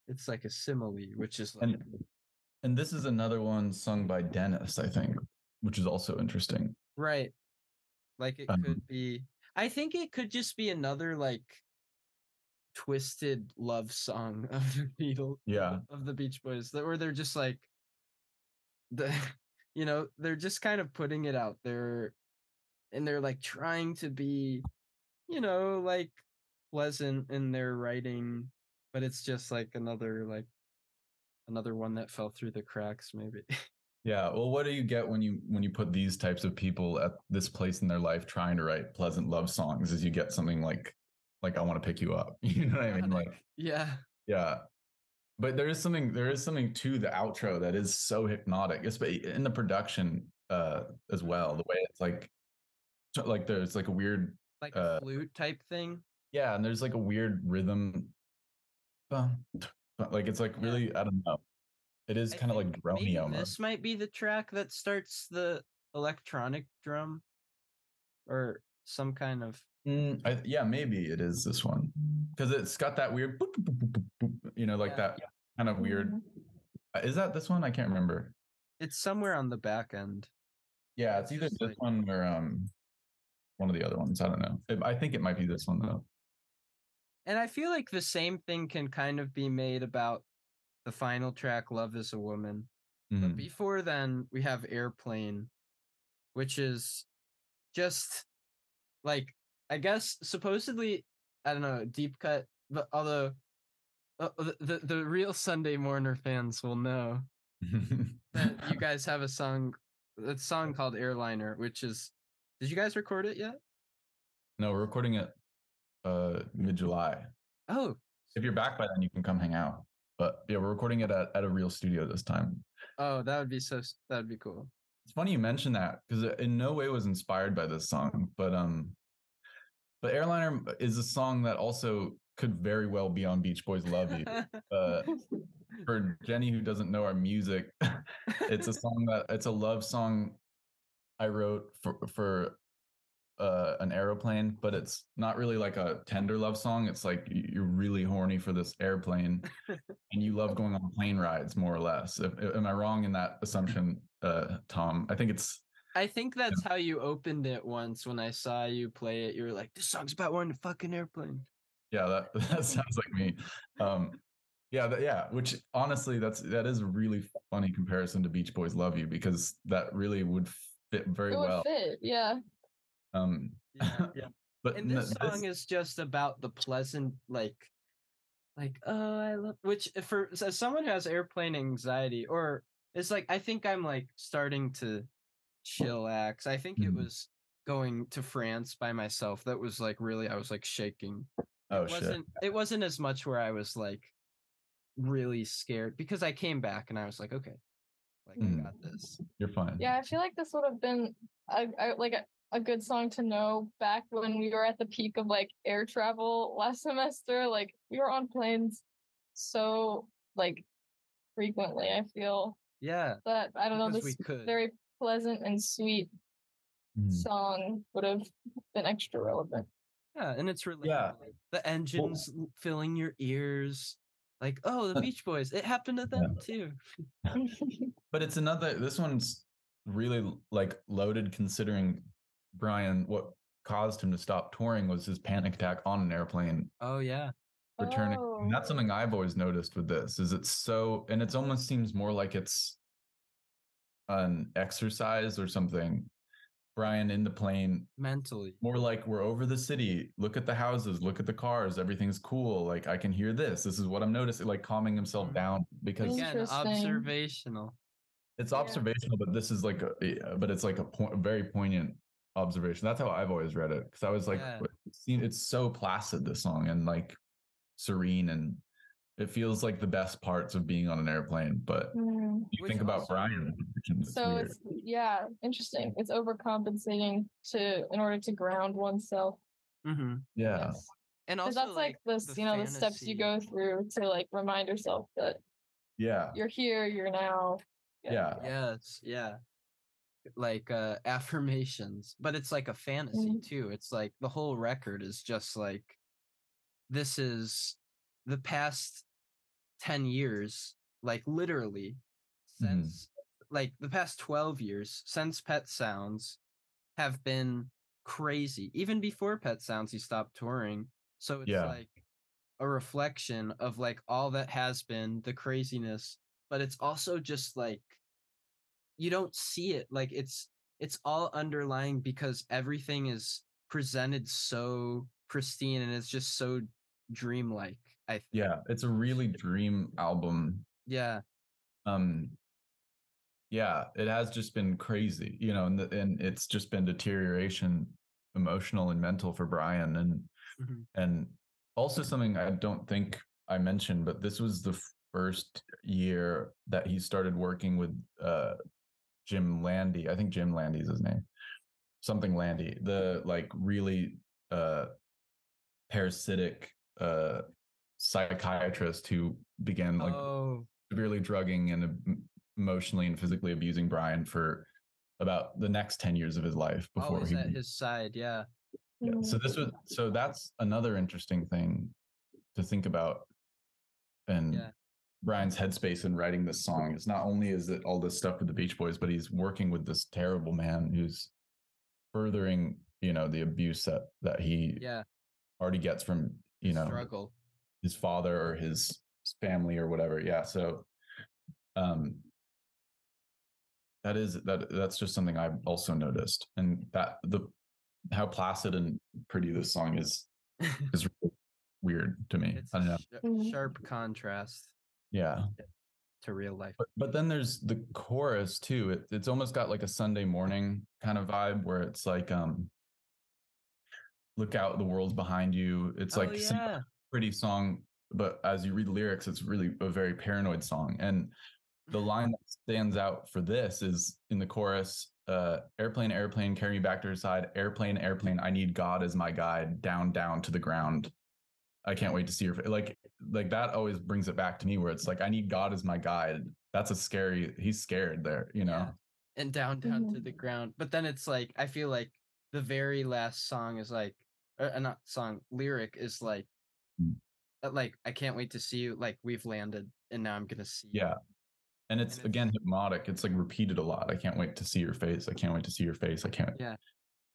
it's like a simile which is like and and this is another one sung by Dennis, I think, which is also interesting. right like it Um, could be i think it could just be another like twisted love song of the beatles Yeah. of the beach boys that where they're just like the you know they're just kind of putting it out there and they're like trying to be you know like pleasant in their writing but it's just like another like another one that fell through the cracks maybe Yeah. Well, what do you get when you when you put these types of people at this place in their life trying to write pleasant love songs? Is you get something like like I want to pick you up. You know what I mean? Like yeah yeah. But there is something there is something to the outro that is so hypnotic, especially in the production uh as well. The way it's like like there's like a weird like a Uh, flute type thing yeah, and there's like a weird rhythm. But like it's like really I don't know. It is I kind of like almost. this might be the track that starts the electronic drum or some kind of Mm, I, yeah, maybe it is this one because it's got that weird, boop, boop, boop, boop, boop, you know, like Yeah. that kind of weird. Mhm. uh, Is that this one? I can't remember. it's somewhere on the back end Yeah, it's It's either this like- one or um one of the other ones. I don't know. I think it might be this one though. and i feel like the same thing can kind of be made about the final track love is a woman But Mhm. before then, we have Airplane, which is just like I guess supposedly I don't know deep cut, but although uh, the, the the real Sunday Mourner fans will know that you guys have a song, a song called Airliner, which is did you guys record it yet? no, we're recording it uh mid July. Oh, If you're back by then, you can come hang out. But yeah, we're recording it at, at a real studio this time. oh, that would be so that would be cool. It's funny you mention that because in no way was inspired by this song, but um, but Airliner is a song that also could very well be on Beach Boys Love You. Uh, for Jenny who doesn't know our music, it's a song that it's a love song I wrote for for uh, an aeroplane, but it's not really like a tender love song. It's like you're really horny for this airplane, and you love going on plane rides, more or less. If, am I wrong in that assumption, uh, Tom? I think it's I think that's how you opened it once when I saw you play it. You were like, "This song's about wanting a fucking airplane." yeah that that sounds like me. Um, yeah, that, yeah. Which honestly, that's that is a really funny comparison to Beach Boys "Love You" because that really would fit very well. fit. Yeah. Um, Yeah, yeah. but and n- this song is just about the pleasant, like, like oh, I love. Which for as someone who has airplane anxiety, or it's like I think I'm like starting to chillax. I think it Mhm. was going to France by myself that was like really I was like shaking. oh it shit. wasn't it wasn't as much where I was like really scared because I came back and I was like, okay, like Mm. I got this. You're fine. Yeah, I feel like this would have been a, a like a, a good song to know back when we were at the peak of like air travel last semester. Like we were on planes so like frequently. I feel Yeah, that I don't know this we could. very pleasant and sweet Mm. song would have been extra relevant. Yeah, and it's really Yeah. The engines l- filling your ears. Like, oh, the Beach Boys. It happened to them too. But it's another. This one's really like loaded, considering Brian. What caused him to stop touring was his panic attack on an airplane Oh yeah. returning. Oh. And that's something I've always noticed with this. Is it's so, and it almost seems more like it's an exercise or something. Brian in the plane, Mentally. more like we're over the city. Look at the houses, look at the cars. Everything's cool. Like I can hear this. This is what I'm noticing. Like calming himself Mhm. down because Again, observational. it's Yeah. observational, but this is like a, but it's like a point, a very poignant observation. That's how I've always read it because I was like, Yeah. it's, it's so placid this song and like serene and it feels like the best parts of being on an airplane. But Mm. you Which think about also- Brian, it's So weird. it's yeah, interesting. It's overcompensating to in order to ground oneself. hmm yeah, Yes. And 'Cause also that's like, this, the you know, the steps you go through to like remind yourself that yeah, you're here, you're now. yeah, Yes, yeah. Like uh affirmations, but it's like a fantasy Mhm. too. It's like the whole record is just like this is the past 10 years, like literally Mhm. since like the past 12 years since Pet Sounds have been crazy. Even before Pet Sounds he stopped touring. So it's Yeah. like a reflection of like all that has been the craziness but it's also just like you don't see it like it's it's all underlying because everything is presented so pristine and it's just so dreamlike i think. yeah. It's a really dream album. yeah Um, yeah, it has just been crazy, you know, and the, and it's just been deterioration, emotional and mental for Brian, and Mhm. and also something I don't think I mentioned, but this was the first year that he started working with uh Jim Landy. I think Jim Landy is his name. Something Landy, the like really uh parasitic uh psychiatrist who began like oh severely drugging and emotionally and physically abusing Brian for about the next 10 years of his life before always he at his side yeah yeah. So this was so that's another interesting thing to think about. And Yeah. Brian's headspace in writing this song is not only is it all this stuff with the Beach Boys, but he's working with this terrible man who's furthering, you know, the abuse that that he yeah already gets from, you know, struggle his father or his family or whatever. Yeah. So um that is that that's just something I've also noticed. And that the how placid and pretty this song is is really weird to me. it's I don't know. sh- Mhm. sharp contrast Yeah. to real life But but then there's the chorus too. It, it's almost got like a Sunday morning kind of vibe where it's like um look out the world's behind you. It's oh like yeah pretty song, but as you read the lyrics, it's really a very paranoid song. And the line that stands out for this is in the chorus uh airplane airplane carry me back to her side airplane airplane i need god as my guide down down to the ground i can't wait to see your fa-" like like that always brings it back to me where it's like i need god as my guide that's a scary he's scared there you know Yeah. and down down to the ground but then it's like i feel like the very last song is like or uh, not song lyric is like Mm. uh, like I can't wait to see you like we've landed and now I'm gonna see you. Yeah. And it's And again hypnotic. It's like repeated a lot. I can't wait to see your face. I can't wait to see your face. I can't. Yeah.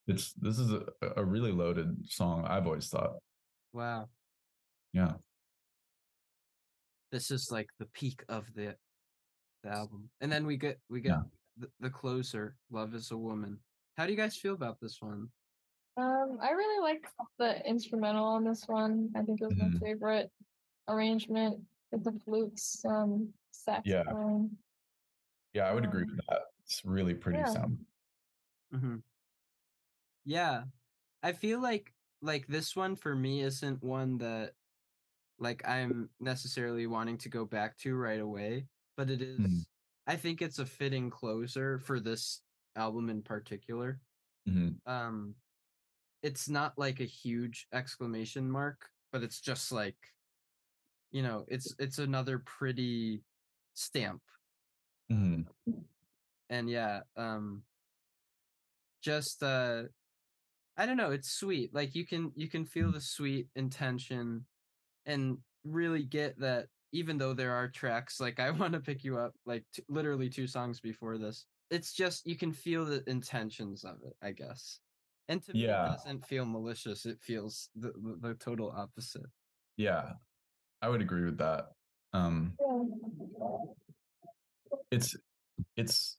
It's this is a, a really loaded song. I've always thought. Wow. Yeah. This is like the peak of the the album. And then we get we get Yeah. the, the closer, Love is a Woman. How do you guys feel about this one? Um, I really like the instrumental on this one. I think it was Mhm. my favorite arrangement with the flutes, um, saxophone. Yeah, I would agree Um, with that. It's really pretty yeah. sound. hmm Yeah, I feel like like this one for me isn't one that like I'm necessarily wanting to go back to right away, but it is. Mhm. I think it's a fitting closer for this album in particular. Mhm. Um, it's not like a huge exclamation mark, but it's just like, you know, it's it's another pretty stamp Mhm. and yeah um just uh i don't know it's sweet like you can you can feel the sweet intention and really get that even though there are tracks like i want to pick you up like t- literally two songs before this it's just you can feel the intentions of it i guess and to me it doesn't feel malicious it feels the, the, the total opposite Yeah. I would agree with that. Um it's it's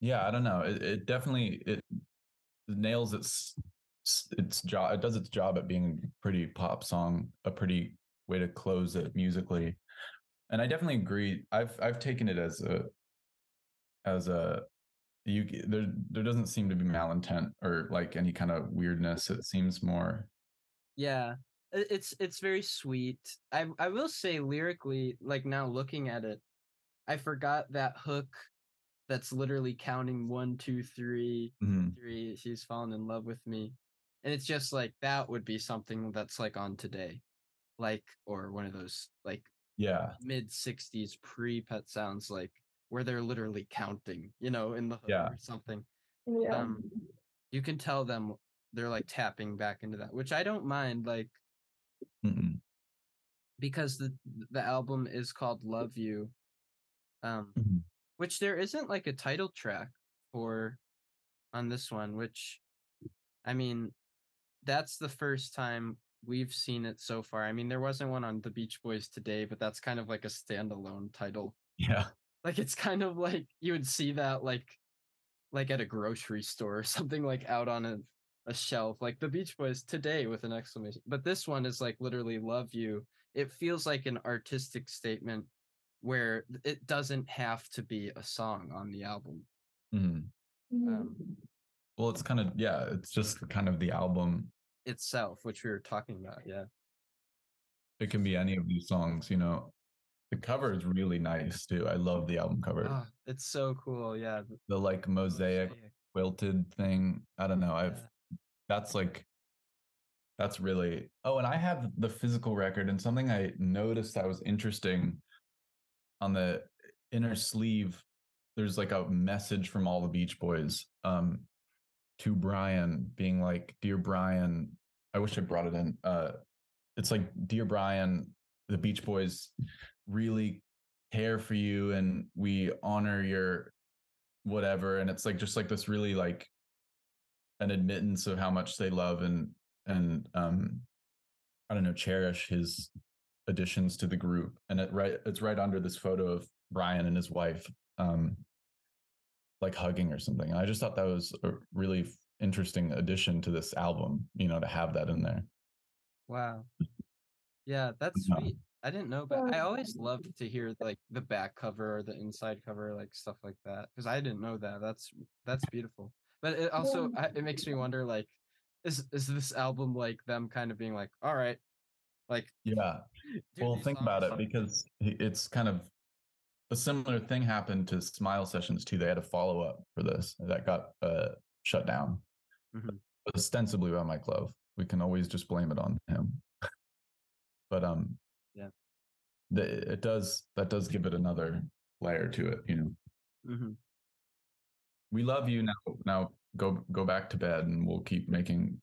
yeah, I don't know. It, it definitely it nails its its job. It does its job at being a pretty pop song, a pretty way to close it musically. And I definitely agree. I've I've taken it as a as a you there there doesn't seem to be malintent or like any kind of weirdness. It seems more Yeah, it's it's very sweet. I I will say lyrically, like now looking at it, I forgot that hook. That's literally counting one, two, three, Mhm. three. She's fallen in love with me, and it's just like that would be something that's like on today, like or one of those like yeah. mid '60s pre Pet Sounds, like where they're literally counting, you know, in the Yeah. or something Yeah. um you can tell them they're like tapping back into that which i don't mind like Mm-mm. because the the album is called love you um Mhm. which there isn't like a title track for on this one which i mean that's the first time we've seen it so far i mean there wasn't one on the beach boys today but that's kind of like a standalone title Yeah. like it's kind of like you would see that like like at a grocery store or something like out on a, a shelf like the beach boys today with an exclamation but this one is like literally love you it feels like an artistic statement where it doesn't have to be a song on the album. Mhm. um, Well, it's kind of yeah. It's just kind of the album itself which we were talking about yeah it can be any of these songs you know the cover is really nice too i love the album cover Ah, it's so cool yeah the like mosaic quilted thing i don't know i've Yeah. that's like that's really oh and i have the physical record and something i noticed that was interesting on the inner sleeve there's like a message from all the beach boys um to brian being like dear brian i wish i brought it in uh it's like dear brian the beach boys really care for you and we honor your whatever and it's like just like this really like an admittance of how much they love and and um i don't know cherish his additions to the group and it right it's right under this photo of brian and his wife um like hugging or something and i just thought that was a really interesting addition to this album you know to have that in there Wow. Yeah, that's Yeah. sweet. I didn't know, but I always loved to hear like the back cover or the inside cover, like stuff like that, because I didn't know that. That's that's beautiful. But it also I, it makes me wonder, like, is is this album like them kind of being like, all right, like, yeah well think about it because it's kind of a similar thing happened to smile sessions too they had a follow-up for this that got uh shut down Mhm. ostensibly by mike love we can always just blame it on him but um Yeah. the, it does that does give it another layer to it you know Mhm. we love you now now go go back to bed and we'll keep making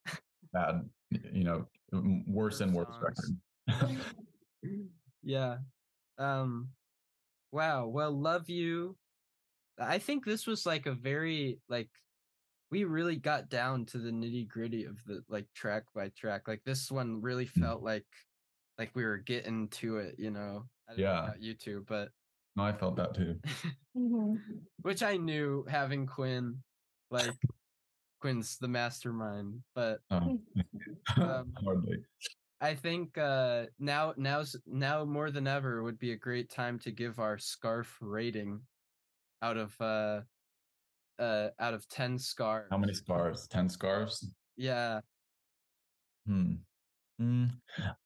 bad you know worse and worse record yeah. Um wow. Well, love you. I think this was like a very like we really got down to the nitty gritty of the like track by track. Like this one really Mm. felt like like we were getting to it, you know. I don't know Yeah. you too, but no i felt that too which I knew having Quinn, like Quinn's the mastermind, but um, Um, hardly I think uh now now's now more than ever would be a great time to give our scarf rating out of uh uh out of 10 scarves. how many scarves 10 scarves Yeah. Hmm. Mm,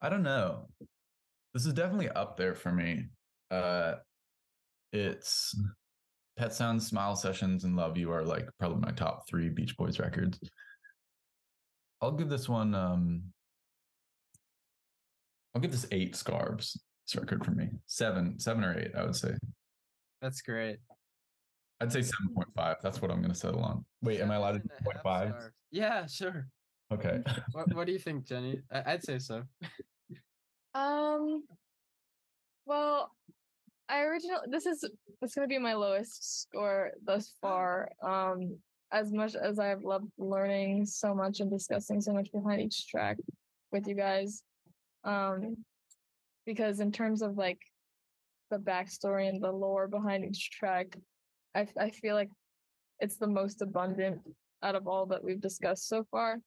I don't know. This is definitely up there for me. Uh, it's Pet Sounds, Smile Sessions, and Love You are like probably my top three Beach Boys records. I'll give this one. Um, I'll give this eight scarves. This record for me, seven, seven or eight, I would say. That's great. I'd say seven point five. That's what I'm going to settle on. Wait, am I allowed to do and a point half five? scarves. Yeah, sure. Okay. What what do you think, Jenny? I, I'd say so. Um. Well, I originally this is this gonna be my lowest score thus far. Um, as much as I've loved learning so much and discussing so much behind each track with you guys, um, because in terms of like the backstory and the lore behind each track, I I feel like it's the most abundant out of all that we've discussed so far.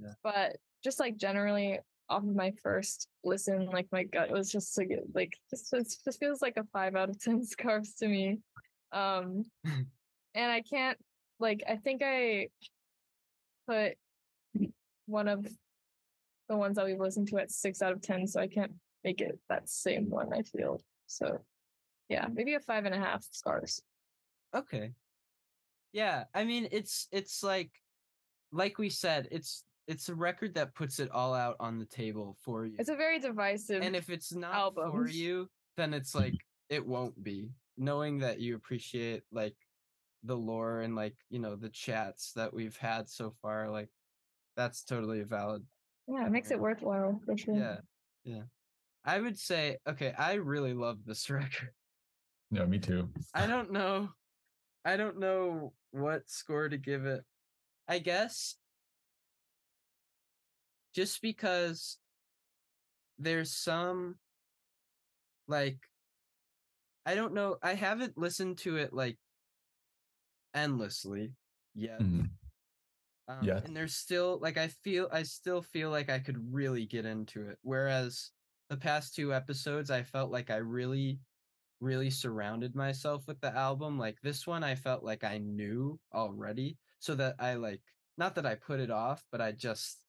Yeah. But just like generally off of my first listen, like my gut was just to get like just it just feels like a five out of ten scarves to me. Um and I can't like I think I put one of the ones that we've listened to at six out of ten, so I can't make it that same one, I feel. So yeah, maybe a five and a half stars. Okay. Yeah, I mean it's it's like like we said, it's it's a record that puts it all out on the table for you. It's a very divisive and if it's not for you, then it's like it won't be. Knowing that you appreciate like the lore and like, you know, the chats that we've had so far, like that's totally a valid. Yeah, it makes it worthwhile for sure. Yeah. Yeah. I would say, okay, I really love this record. Yeah, me too. I don't know. I don't know what score to give it. I guess just because there's some like I don't know, I haven't listened to it like endlessly yet. Mhm. Um, Yeah. And there's still like I feel I still feel like I could really get into it. Whereas the past two episodes I felt like I really really surrounded myself with the album. Like this one I felt like I knew already. So that I like not that I put it off, but I just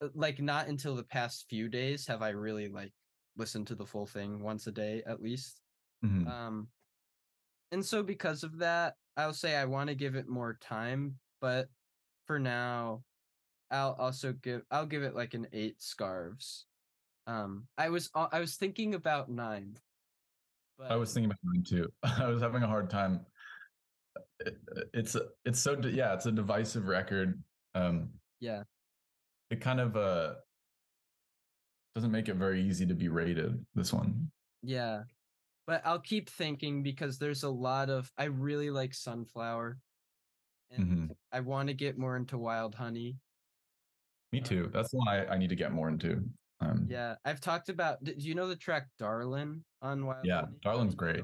uh, like not until the past few days have I really like listened to the full thing once a day at least. Mhm. Um, and so because of that, I'll say I want to give it more time, but for now, I'll also give I'll give it like an eight scarves. Um, I was uh, I was thinking about nine. But I was thinking about nine too. I was having a hard time. It- It's it's so yeah, it's a divisive record. Um, yeah, it kind of uh doesn't make it very easy to be rated. This one, yeah. But I'll keep thinking because there's a lot of I really like sunflower, and Mhm. I want to get more into wild honey. me too. That's the one I, I need to get more into. Um, Yeah, I've talked about. Do you know the track "Darlin" on Wild Yeah, Honey? Darlin's great.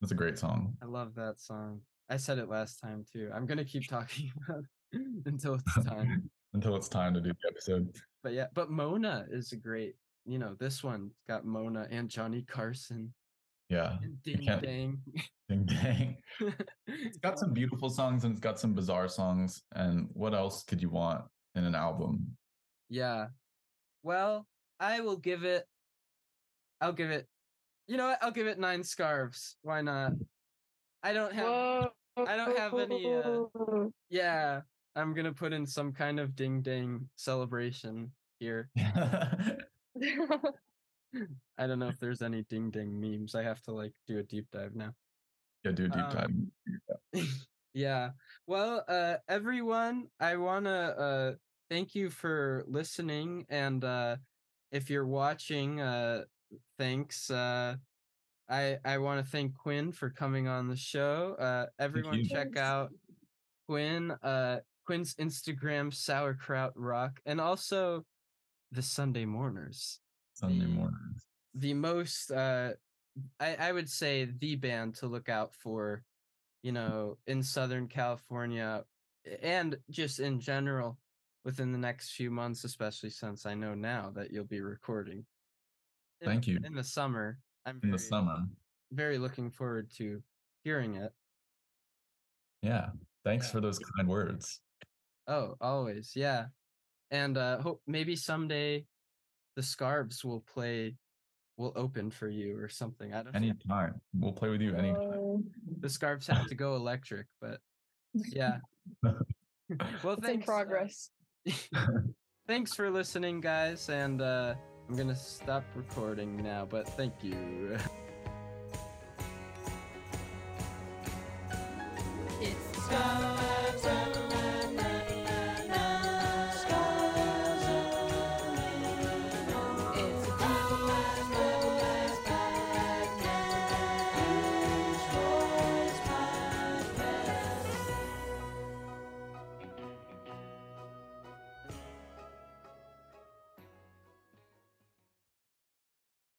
that's a great song. I love that song. I said it last time too. I'm gonna keep talking about it until it's time. Until it's time to do the episode. but yeah, but Mona is a great. You know, this one got Mona and Johnny Carson Yeah, and Ding can't- Dang. ding dang. It's got some beautiful songs and it's got some bizarre songs. And what else could you want in an album? yeah. Well, I will give it. I'll give it. You know what? I'll give it nine scarves. Why not? I don't have. Whoa. I don't have any, uh, Yeah, I'm gonna put in some kind of ding dang celebration here. I don't know if there's any ding ding memes. I have to like do a deep dive now. yeah, do a deep Um, dive. Yeah. Well, uh everyone, I want to uh thank you for listening and uh if you're watching, uh thanks uh I I want to thank Quinn for coming on the show. Uh everyone check out Quinn uh Quinn's Instagram sauerkraut rock and also the Sunday Mourners. Sunday The- mornings. the most uh I, I would say the band to look out for you know in southern california and just in general within the next few months especially since i know now that you'll be recording in- Thank you. in the summer i'm In the summer. very looking forward to hearing it Yeah. Thanks Yeah. for those kind words. oh always yeah and uh hope maybe someday the scarves will play will open for you or something i don't know Anytime. We'll play with you anytime. The scarves have to go electric, but yeah. well, It's in thanks. uh, progress. thanks for listening, guys, and uh, I'm gonna stop recording now. But thank you. It's time.